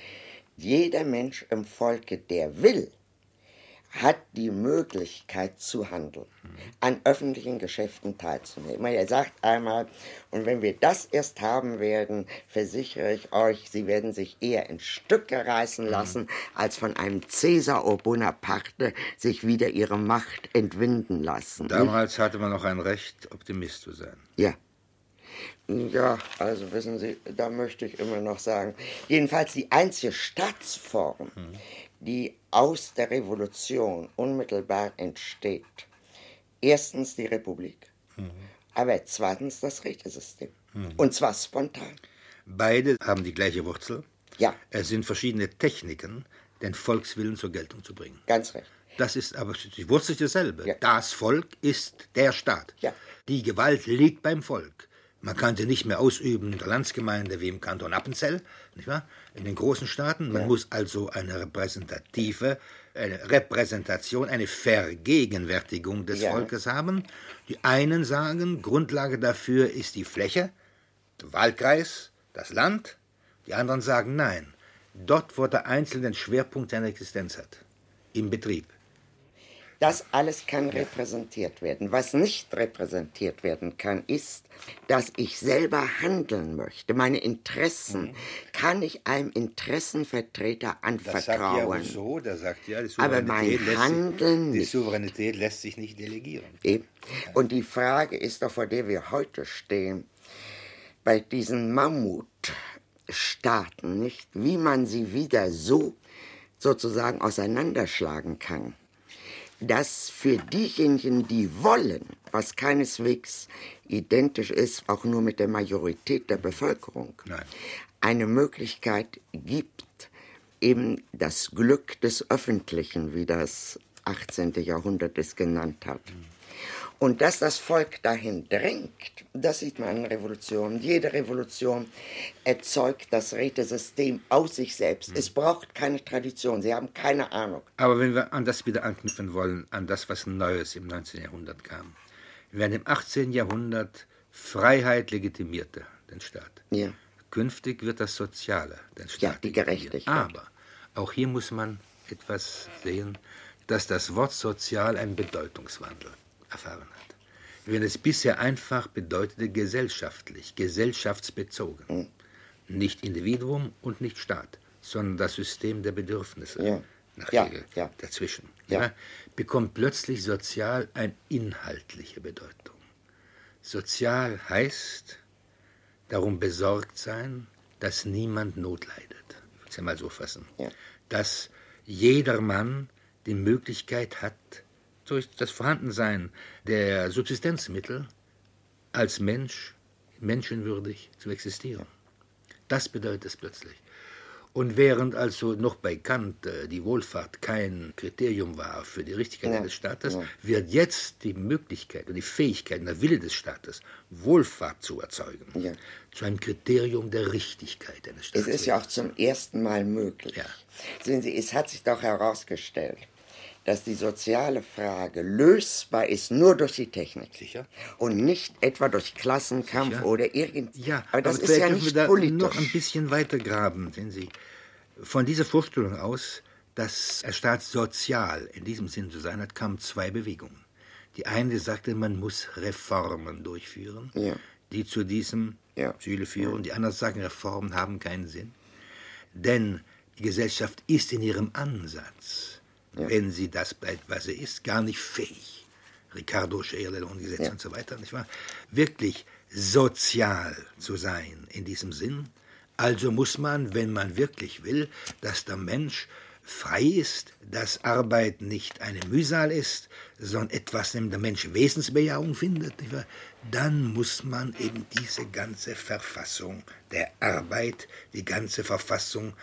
Jeder Mensch im Volke, der will, hat die Möglichkeit zu handeln, an öffentlichen Geschäften teilzunehmen. Er sagt einmal, und wenn wir das erst haben werden, versichere ich euch, sie werden sich eher in Stücke reißen mhm. lassen, als von einem Cäsar oder Bonaparte sich wieder ihre Macht entwinden lassen.
Damals hatte man noch ein Recht, Optimist zu sein.
Ja. Ja, also wissen Sie, da möchte ich immer noch sagen, jedenfalls die einzige Staatsform, mhm die aus der Revolution unmittelbar entsteht. Erstens die Republik, mhm. aber zweitens das Rätesystem. Mhm. Und zwar spontan.
Beide haben die gleiche Wurzel. Ja. Es sind verschiedene Techniken, den Volkswillen zur Geltung zu bringen.
Ganz recht.
Das ist aber die Wurzel ist dasselbe. Ja. Das Volk ist der Staat. Ja. Die Gewalt liegt beim Volk. Man kann sie nicht mehr ausüben in der Landsgemeinde wie im Kanton Appenzell, nicht wahr? in den großen Staaten. Man ja. muss also eine repräsentative eine Repräsentation, eine Vergegenwärtigung des ja. Volkes haben. Die einen sagen, Grundlage dafür ist die Fläche, der Wahlkreis, das Land. Die anderen sagen, nein, dort, wo der Einzelne den Schwerpunkt seiner Existenz hat, im Betrieb.
Das alles kann repräsentiert werden. Was nicht repräsentiert werden kann, ist, dass ich selber handeln möchte. Meine Interessen mhm. kann ich einem Interessenvertreter anvertrauen. Das sagt ja
der sagt ja,
die Aber mein Handeln
sich, Die Souveränität lässt sich nicht delegieren.
Eben. Und die Frage ist doch, vor der wir heute stehen, bei diesen Mammutstaaten, nicht, wie man sie wieder so sozusagen auseinanderschlagen kann dass für diejenigen, die wollen, was keineswegs identisch ist, auch nur mit der Majorität der Bevölkerung, Nein. eine Möglichkeit gibt, eben das Glück des Öffentlichen, wie das 18. Jahrhundert es genannt hat. Mhm und dass das Volk dahin drängt, das sieht man in Revolutionen. Jede Revolution erzeugt das Rätesystem aus sich selbst. Mhm. Es braucht keine Tradition, sie haben keine Ahnung.
Aber wenn wir an das wieder anknüpfen wollen, an das, was Neues im 19. Jahrhundert kam. Während im 18. Jahrhundert Freiheit legitimierte den Staat. Ja. Künftig wird das Soziale den Staat. Ja,
die Gerechtigkeit.
Aber auch hier muss man etwas sehen, dass das Wort sozial einen Bedeutungswandel erfahren hat. Wenn es bisher einfach bedeutete gesellschaftlich, gesellschaftsbezogen. Mhm. Nicht Individuum und nicht Staat, sondern das System der Bedürfnisse. Ja. Nach ja, Hegel ja. dazwischen. Ja. bekommt plötzlich sozial eine inhaltliche Bedeutung. Sozial heißt darum besorgt sein, dass niemand Not leidet. es ja mal so fassen, dass jeder Mann die Möglichkeit hat, durch das Vorhandensein der Subsistenzmittel als Mensch menschenwürdig zu existieren. Das bedeutet es plötzlich. Und während also noch bei Kant äh, die Wohlfahrt kein Kriterium war für die Richtigkeit
Ja,
eines Staates,
ja.
wird jetzt die Möglichkeit und die Fähigkeit und der Wille des Staates, Wohlfahrt zu erzeugen,
Ja.
zu einem Kriterium der Richtigkeit eines
Es
Staates.
ist ja auch zum ersten Mal möglich.
Ja.
Sehen Sie, es hat sich doch herausgestellt, dass die soziale Frage lösbar ist nur durch die Technik.
Sicher.
Und nicht etwa durch Klassenkampf
Sicher.
oder irgend.
Ja,
aber das ist
vielleicht
ja nicht
wir da
politisch.
noch ein bisschen weiter graben, sehen Sie. Von dieser Vorstellung aus, dass der Staat sozial in diesem Sinn zu sein hat, kamen zwei Bewegungen. Die eine sagte, man muss Reformen durchführen,
Ja.
die zu diesem
Ja.
Ziele führen. Die anderen sagen, Reformen haben keinen Sinn. Denn die Gesellschaft ist in ihrem Ansatz, wenn sie das bleibt, was sie ist, gar nicht fähig. Ricardo Scherer, und Gesetze
Ja.
und so weiter, nicht wahr? Wirklich sozial zu sein in diesem Sinn. Also muss man, wenn man wirklich will, dass der Mensch frei ist, dass Arbeit nicht eine Mühsal ist, sondern etwas, in dem der Mensch Wesensbejahung findet, nicht wahr? dann muss man eben diese ganze Verfassung der Arbeit, die ganze Verfassung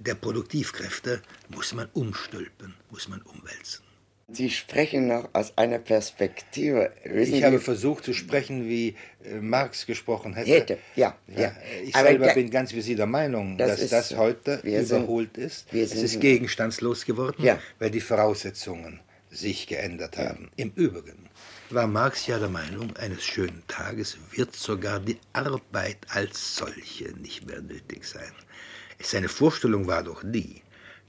der Produktivkräfte, muss man umstülpen, muss man umwälzen.
Sie sprechen noch aus einer Perspektive. Wissen
Ich habe
Sie,
versucht zu sprechen, wie äh, Marx gesprochen hätte.
Hätte, ja, ja.
Ich
Aber
selber
da-
bin ganz wie Sie der Meinung,
Das
dass
ist
das heute
Wir sind-
überholt ist.
wir
Es
sind-
ist gegenstandslos geworden,
Ja.
weil die Voraussetzungen sich geändert haben. Im Übrigen war Marx ja der Meinung, eines schönen Tages wird sogar die Arbeit als solche nicht mehr nötig sein. Seine Vorstellung war doch die,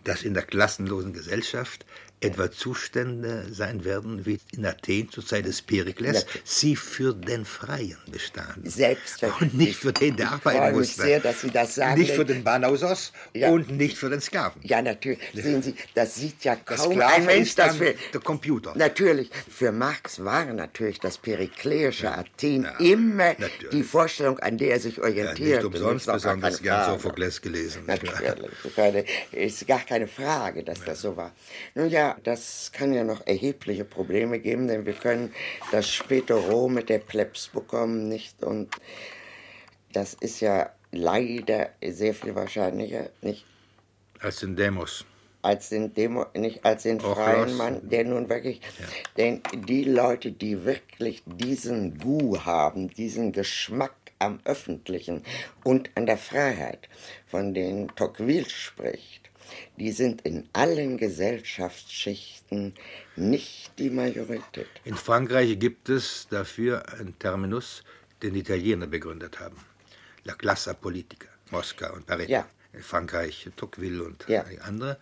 dass in der klassenlosen Gesellschaft etwa Zustände sein werden wie in Athen zur Zeit des Perikles,
Natürlich.
sie für den Freien bestanden.
Selbstverständlich.
Und nicht für den, der
Ich
arbeiten
freue mich
musste.
sehr, dass Sie das sagen.
Nicht für den Banausos
Ja.
und nicht für den Sklaven.
Ja, natürlich. Sehen Sie, das sieht ja
Der
kaum
Sklave
ein Mensch,
ist
das
dann
für...
der Computer.
Natürlich. Für Marx war natürlich das perikleische Athen
Ja,
immer
natürlich.
die Vorstellung, an der er sich
Ja,
orientierte.
nicht umsonst
Das
besonders gern. Sophokles gelesen.
Natürlich. Keine, ist gar keine Frage, dass das so war. Nun ja, das kann ja noch erhebliche Probleme geben, denn wir können das späte Rom mit der Plebs bekommen, nicht? Und das ist ja leider sehr viel wahrscheinlicher, nicht?
Als den Demos.
als den Demo, nicht als den
Auch
freien
los.
Mann, der nun wirklich, denn die Leute, die wirklich diesen Gu haben, diesen Geschmack am Öffentlichen und an der Freiheit, von denen Tocqueville spricht, die sind in allen Gesellschaftsschichten nicht die Majorität.
In Frankreich gibt es dafür einen Terminus, den die Italiener begründet haben. La classe politica, Moskau und Paris.
Ja.
In Frankreich Tocqueville und
Ja.
andere.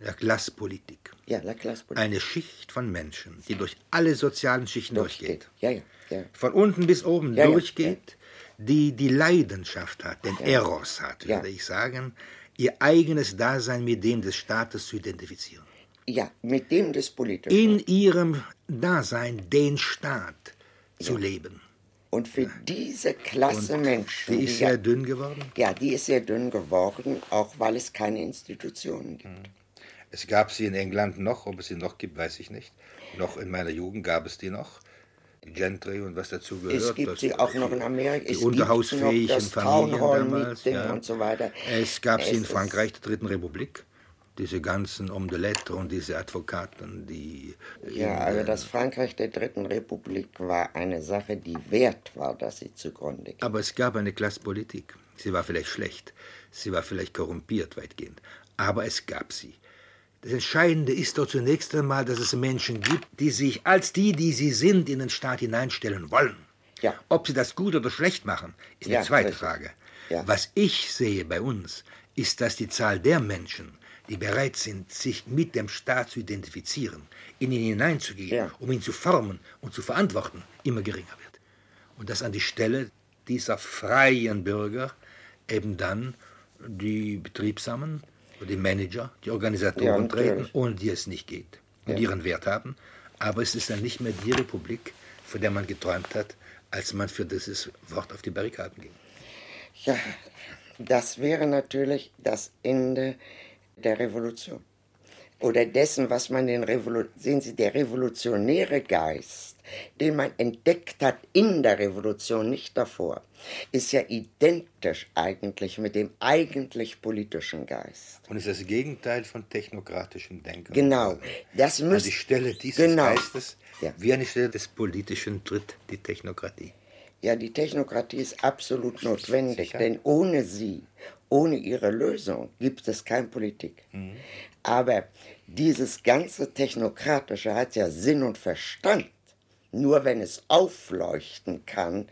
La classe politique.
Ja, la classe politique.
Eine Schicht von Menschen, die durch alle sozialen Schichten durchgeht.
Ja, ja, ja.
Von unten bis oben durchgeht, die die Leidenschaft hat, den Eros hat, würde ich sagen, ihr eigenes Dasein mit dem des Staates zu identifizieren.
Ja, mit dem des Politischen.
In ihrem Dasein den Staat zu leben.
Und für diese Klasse Menschen,
Die ist
ja-
sehr dünn geworden.
Ja, die ist sehr dünn geworden, auch weil es keine Institutionen gibt.
Es gab sie in England noch, ob es sie noch gibt, weiß ich nicht. Noch in meiner Jugend gab es die noch. Gentry und was dazu gehört.
Es gibt sie auch noch in Amerika.
Die
Es gibt
unterhausfähigen Familien damals. Ja.
und so weiter.
Es gab sie
Es
in
ist-
Frankreich, der Dritten Republik. Diese ganzen Homme de Lettres und diese Advokaten, die.
Ja,
in,
also
äh,
das Frankreich der Dritten Republik war eine Sache, die wert war, dass sie zugrunde ging.
Aber es gab eine Klassenpolitik. Sie war vielleicht schlecht, sie war vielleicht korrumpiert weitgehend, aber es gab sie. Das Entscheidende ist doch zunächst einmal, dass es Menschen gibt, die sich als die, die sie sind, in den Staat hineinstellen wollen.
Ja.
Ob sie das gut oder schlecht machen, ist eine
Ja,
zweite
richtig.
Frage.
Ja.
Was ich sehe bei uns, ist, dass die Zahl der Menschen, die bereit sind, sich mit dem Staat zu identifizieren, in ihn hineinzugehen,
Ja.
um ihn zu formen und zu verantworten, immer geringer wird. Und dass an die Stelle dieser freien Bürger eben dann die Betriebsamen, die Manager, die
Ja,
Organisatoren
natürlich.
treten, ohne die es nicht geht und
Ja.
ihren Wert haben. Aber es ist dann nicht mehr die Republik, von der man geträumt hat, als man für dieses Wort auf die Barrikaden ging.
Ja, Das wäre natürlich das Ende der Revolution. Oder dessen, was man den Revolu sehen Sie, der revolutionäre Geist, den man entdeckt hat in der Revolution, nicht davor, ist ja identisch eigentlich mit dem eigentlich politischen Geist.
Und ist das Gegenteil von technokratischem Denken.
Genau. Das
An
müsst,
die Stelle dieses
genau.
Geistes,
Ja.
wie an die Stelle des Politischen tritt die Technokratie.
Ja, die Technokratie ist absolut notwendig,
Sicher.
denn ohne sie, ohne ihre Lösung gibt es keine Politik.
Mhm.
Aber dieses ganze Technokratische hat ja Sinn und Verstand, nur wenn es aufleuchten kann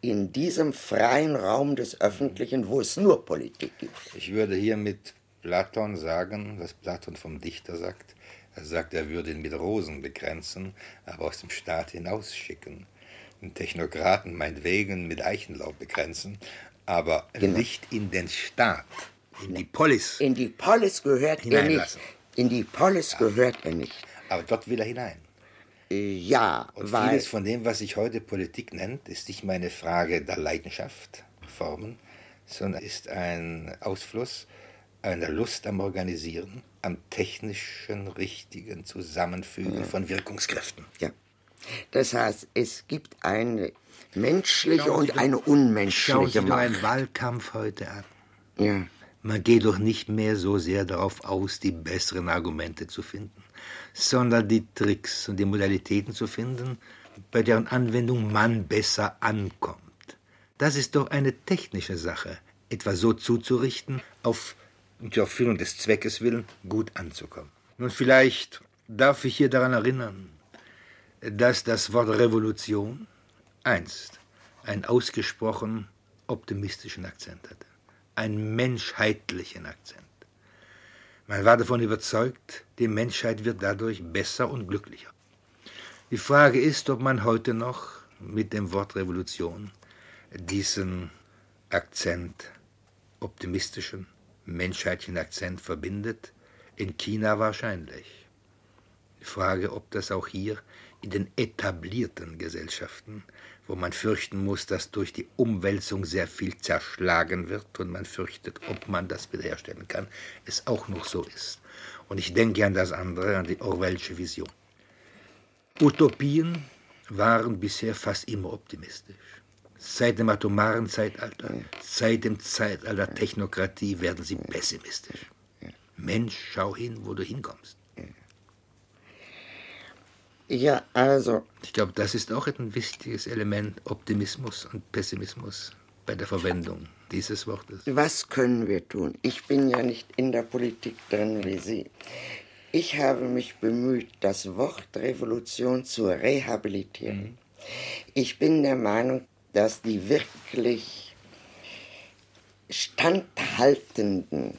in diesem freien Raum des Öffentlichen, wo es nur Politik gibt.
Ich würde hier mit Platon sagen, was Platon vom Dichter sagt. Er sagt, er würde ihn mit Rosen begrenzen, aber aus dem Staat hinausschicken. Den Technokraten meinetwegen mit Eichenlaub begrenzen, aber
Genau.
nicht in den Staat, in die Polis.
In die Polis gehört er nicht. In die Polis gehört er nicht.
Aber dort will er hinein.
Äh, Ja,
Und
weil
vieles von dem, was sich heute Politik nennt, ist nicht mehr eine Frage der Leidenschaft, Formen, sondern ist ein Ausfluss einer Lust am Organisieren, am technischen, richtigen Zusammenfügen von Wirkungskräften.
Ja. Das heißt, es gibt eine menschliche
Schauen
und eine
Schauen Sie
unmenschliche
doch einen
Macht.
Wahlkampf heute an.
Ja.
Man geht doch nicht mehr so sehr darauf aus, die besseren Argumente zu finden, sondern die Tricks und die Modalitäten zu finden, bei deren Anwendung man besser ankommt. Das ist doch eine technische Sache, etwas so zuzurichten, auf zur Erfüllung des Zweckes willen gut anzukommen. Nun vielleicht darf ich hier daran erinnern, dass das Wort Revolution einst einen ausgesprochen optimistischen Akzent hatte, einen menschheitlichen Akzent. Man war davon überzeugt, die Menschheit wird dadurch besser und glücklicher. Die Frage ist, ob man heute noch mit dem Wort Revolution diesen Akzent, optimistischen, menschheitlichen Akzent verbindet. In China wahrscheinlich. Die Frage, ob das auch hier in den etablierten Gesellschaften, wo man fürchten muss, dass durch die Umwälzung sehr viel zerschlagen wird und man fürchtet, ob man das wiederherstellen kann, es auch noch so ist. Und ich denke an das andere, an die Orwellsche Vision. Utopien waren bisher fast immer optimistisch. Seit dem atomaren Zeitalter, seit dem Zeitalter Technokratie werden sie pessimistisch. Mensch, schau hin, wo du hinkommst.
Ja, also,
Ich glaube, das ist auch ein wichtiges Element, Optimismus und Pessimismus bei der Verwendung dieses Wortes.
was können wir tun? Ich bin ja nicht in der Politik drin wie Sie. Ich habe mich bemüht, das Wort Revolution zu rehabilitieren. Ich bin der Meinung, dass die wirklich standhaltenden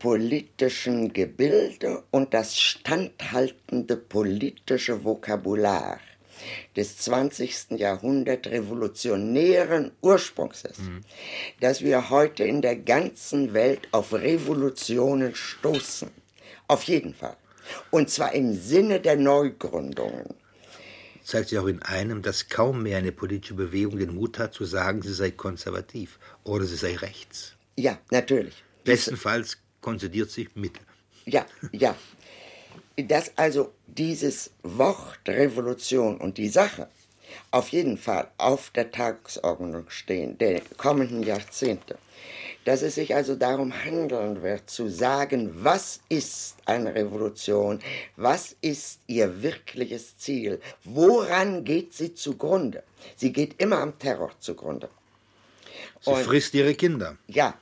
politischen Gebilde und das standhaltende politische Vokabular des 20. Jahrhunderts revolutionären Ursprungs ist, dass wir heute in der ganzen Welt auf Revolutionen stoßen. Auf jeden Fall. Und zwar im Sinne der Neugründungen.
Zeigt sich auch in einem, dass kaum mehr eine politische Bewegung den Mut hat zu sagen, sie sei konservativ oder sie sei rechts.
Ja, natürlich.
Bestenfalls konzidiert sich Mitte.
Ja, ja. Dass also dieses Wort Revolution und die Sache auf jeden Fall auf der Tagesordnung stehen der kommenden Jahrzehnte. Dass es sich also darum handeln wird, zu sagen, was ist eine Revolution, was ist ihr wirkliches Ziel, woran geht sie zugrunde. Sie geht immer am Terror zugrunde.
Sie
Und-
frisst ihre Kinder.
Ja,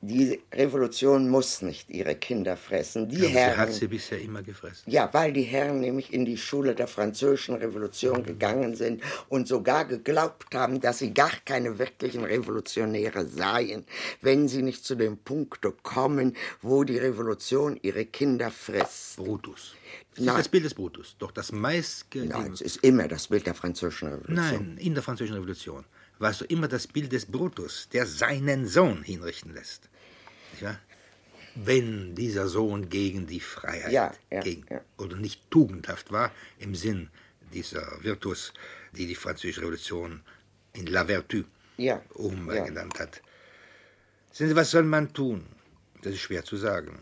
die Revolution muss nicht ihre Kinder fressen. Die
sie
Herren,
hat sie bisher immer gefressen.
ja, weil die Herren nämlich in die Schule der französischen Revolution gegangen sind und sogar geglaubt haben, dass sie gar keine wirklichen Revolutionäre seien, wenn sie nicht zu dem Punkt kommen, wo die Revolution ihre Kinder frisst.
Brutus. Das
Nein.
ist das Bild des Brutus. Doch das meist
Nein, es ist immer das Bild der französischen Revolution.
Nein, in der Französischen Revolution war es so immer das Bild des Brutus, der seinen Sohn hinrichten lässt. Wahr? Wenn dieser Sohn gegen die Freiheit
Ja, ja,
gegen,
ja.
oder nicht tugendhaft war, im Sinn dieser Virtus, die die Französische Revolution in La Vertu
Ja, ja.
umgenannt hat. Sehen Sie, was soll man tun? Das ist schwer zu sagen.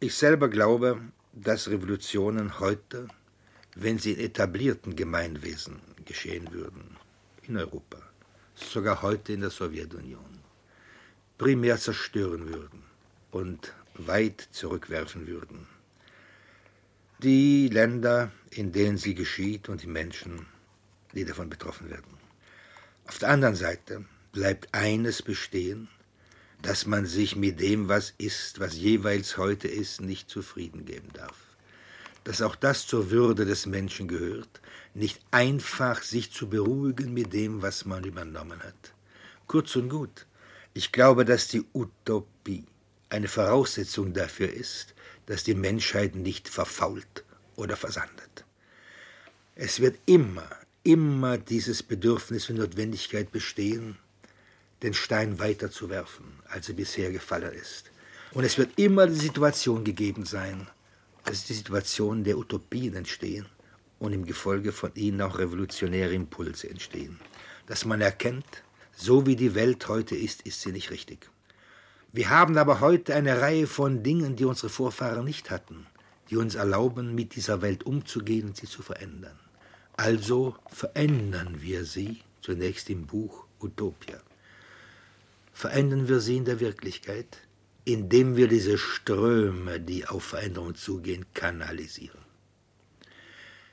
Ich selber glaube, dass Revolutionen heute, wenn sie in etablierten Gemeinwesen geschehen würden, in Europa, sogar heute in der Sowjetunion, primär zerstören würden und weit zurückwerfen würden. Die Länder, in denen sie geschieht und die Menschen, die davon betroffen werden. Auf der anderen Seite bleibt eines bestehen, dass man sich mit dem, was ist, was jeweils heute ist, nicht zufrieden geben darf. Dass auch das zur Würde des Menschen gehört, nicht einfach sich zu beruhigen mit dem, was man übernommen hat. Kurz und gut, ich glaube, dass die Utopie eine Voraussetzung dafür ist, dass die Menschheit nicht verfault oder versandet. Es wird immer, immer dieses Bedürfnis und Notwendigkeit bestehen, den Stein weiterzuwerfen, als er bisher gefallen ist. Und es wird immer die Situation gegeben sein, dass die Situation der Utopien entstehen und im Gefolge von ihnen auch revolutionäre Impulse entstehen. Dass man erkennt, so wie die Welt heute ist, ist sie nicht richtig. Wir haben aber heute eine Reihe von Dingen, die unsere Vorfahren nicht hatten, die uns erlauben, mit dieser Welt umzugehen und sie zu verändern. Also verändern wir sie zunächst im Buch Utopia verändern wir sie in der Wirklichkeit, indem wir diese Ströme, die auf Veränderung zugehen, kanalisieren.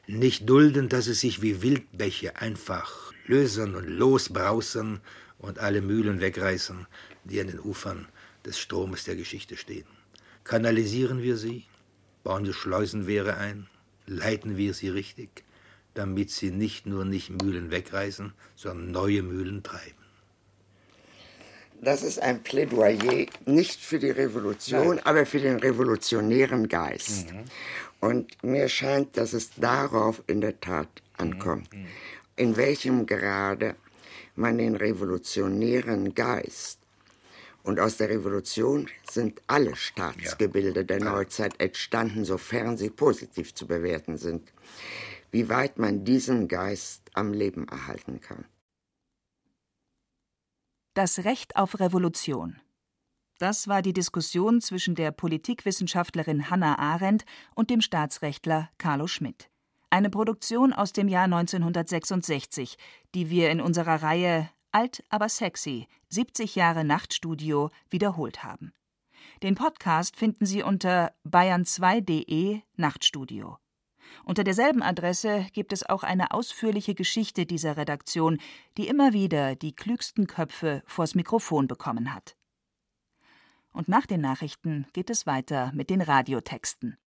Nicht dulden, dass es sich wie Wildbäche einfach lösen und losbrausen und alle Mühlen wegreißen, die an den Ufern des Stromes der Geschichte stehen. Kanalisieren wir sie, bauen wir Schleusenwehre ein, leiten wir sie richtig, damit sie nicht nur nicht Mühlen wegreißen, sondern neue Mühlen treiben.
Das ist ein Plädoyer nicht für die Revolution, Nein. aber für den revolutionären Geist. Mhm. Und mir scheint, dass es darauf in der Tat ankommt, mhm. in welchem Grade man den revolutionären Geist und aus der Revolution sind alle Staatsgebilde ja. der Neuzeit entstanden, sofern sie positiv zu bewerten sind. Wie weit man diesen Geist am Leben erhalten kann.
Das Recht auf Revolution. Das war die Diskussion zwischen der Politikwissenschaftlerin Hannah Arendt und dem Staatsrechtler Carlo Schmidt. Eine Produktion aus dem Jahr 1966, die wir in unserer Reihe Alt aber sexy 70 Jahre Nachtstudio wiederholt haben. Den Podcast finden Sie unter bayern2.de Nachtstudio. Unter derselben Adresse gibt es auch eine ausführliche Geschichte dieser Redaktion, die immer wieder die klügsten Köpfe vors Mikrofon bekommen hat. Und nach den Nachrichten geht es weiter mit den Radiotexten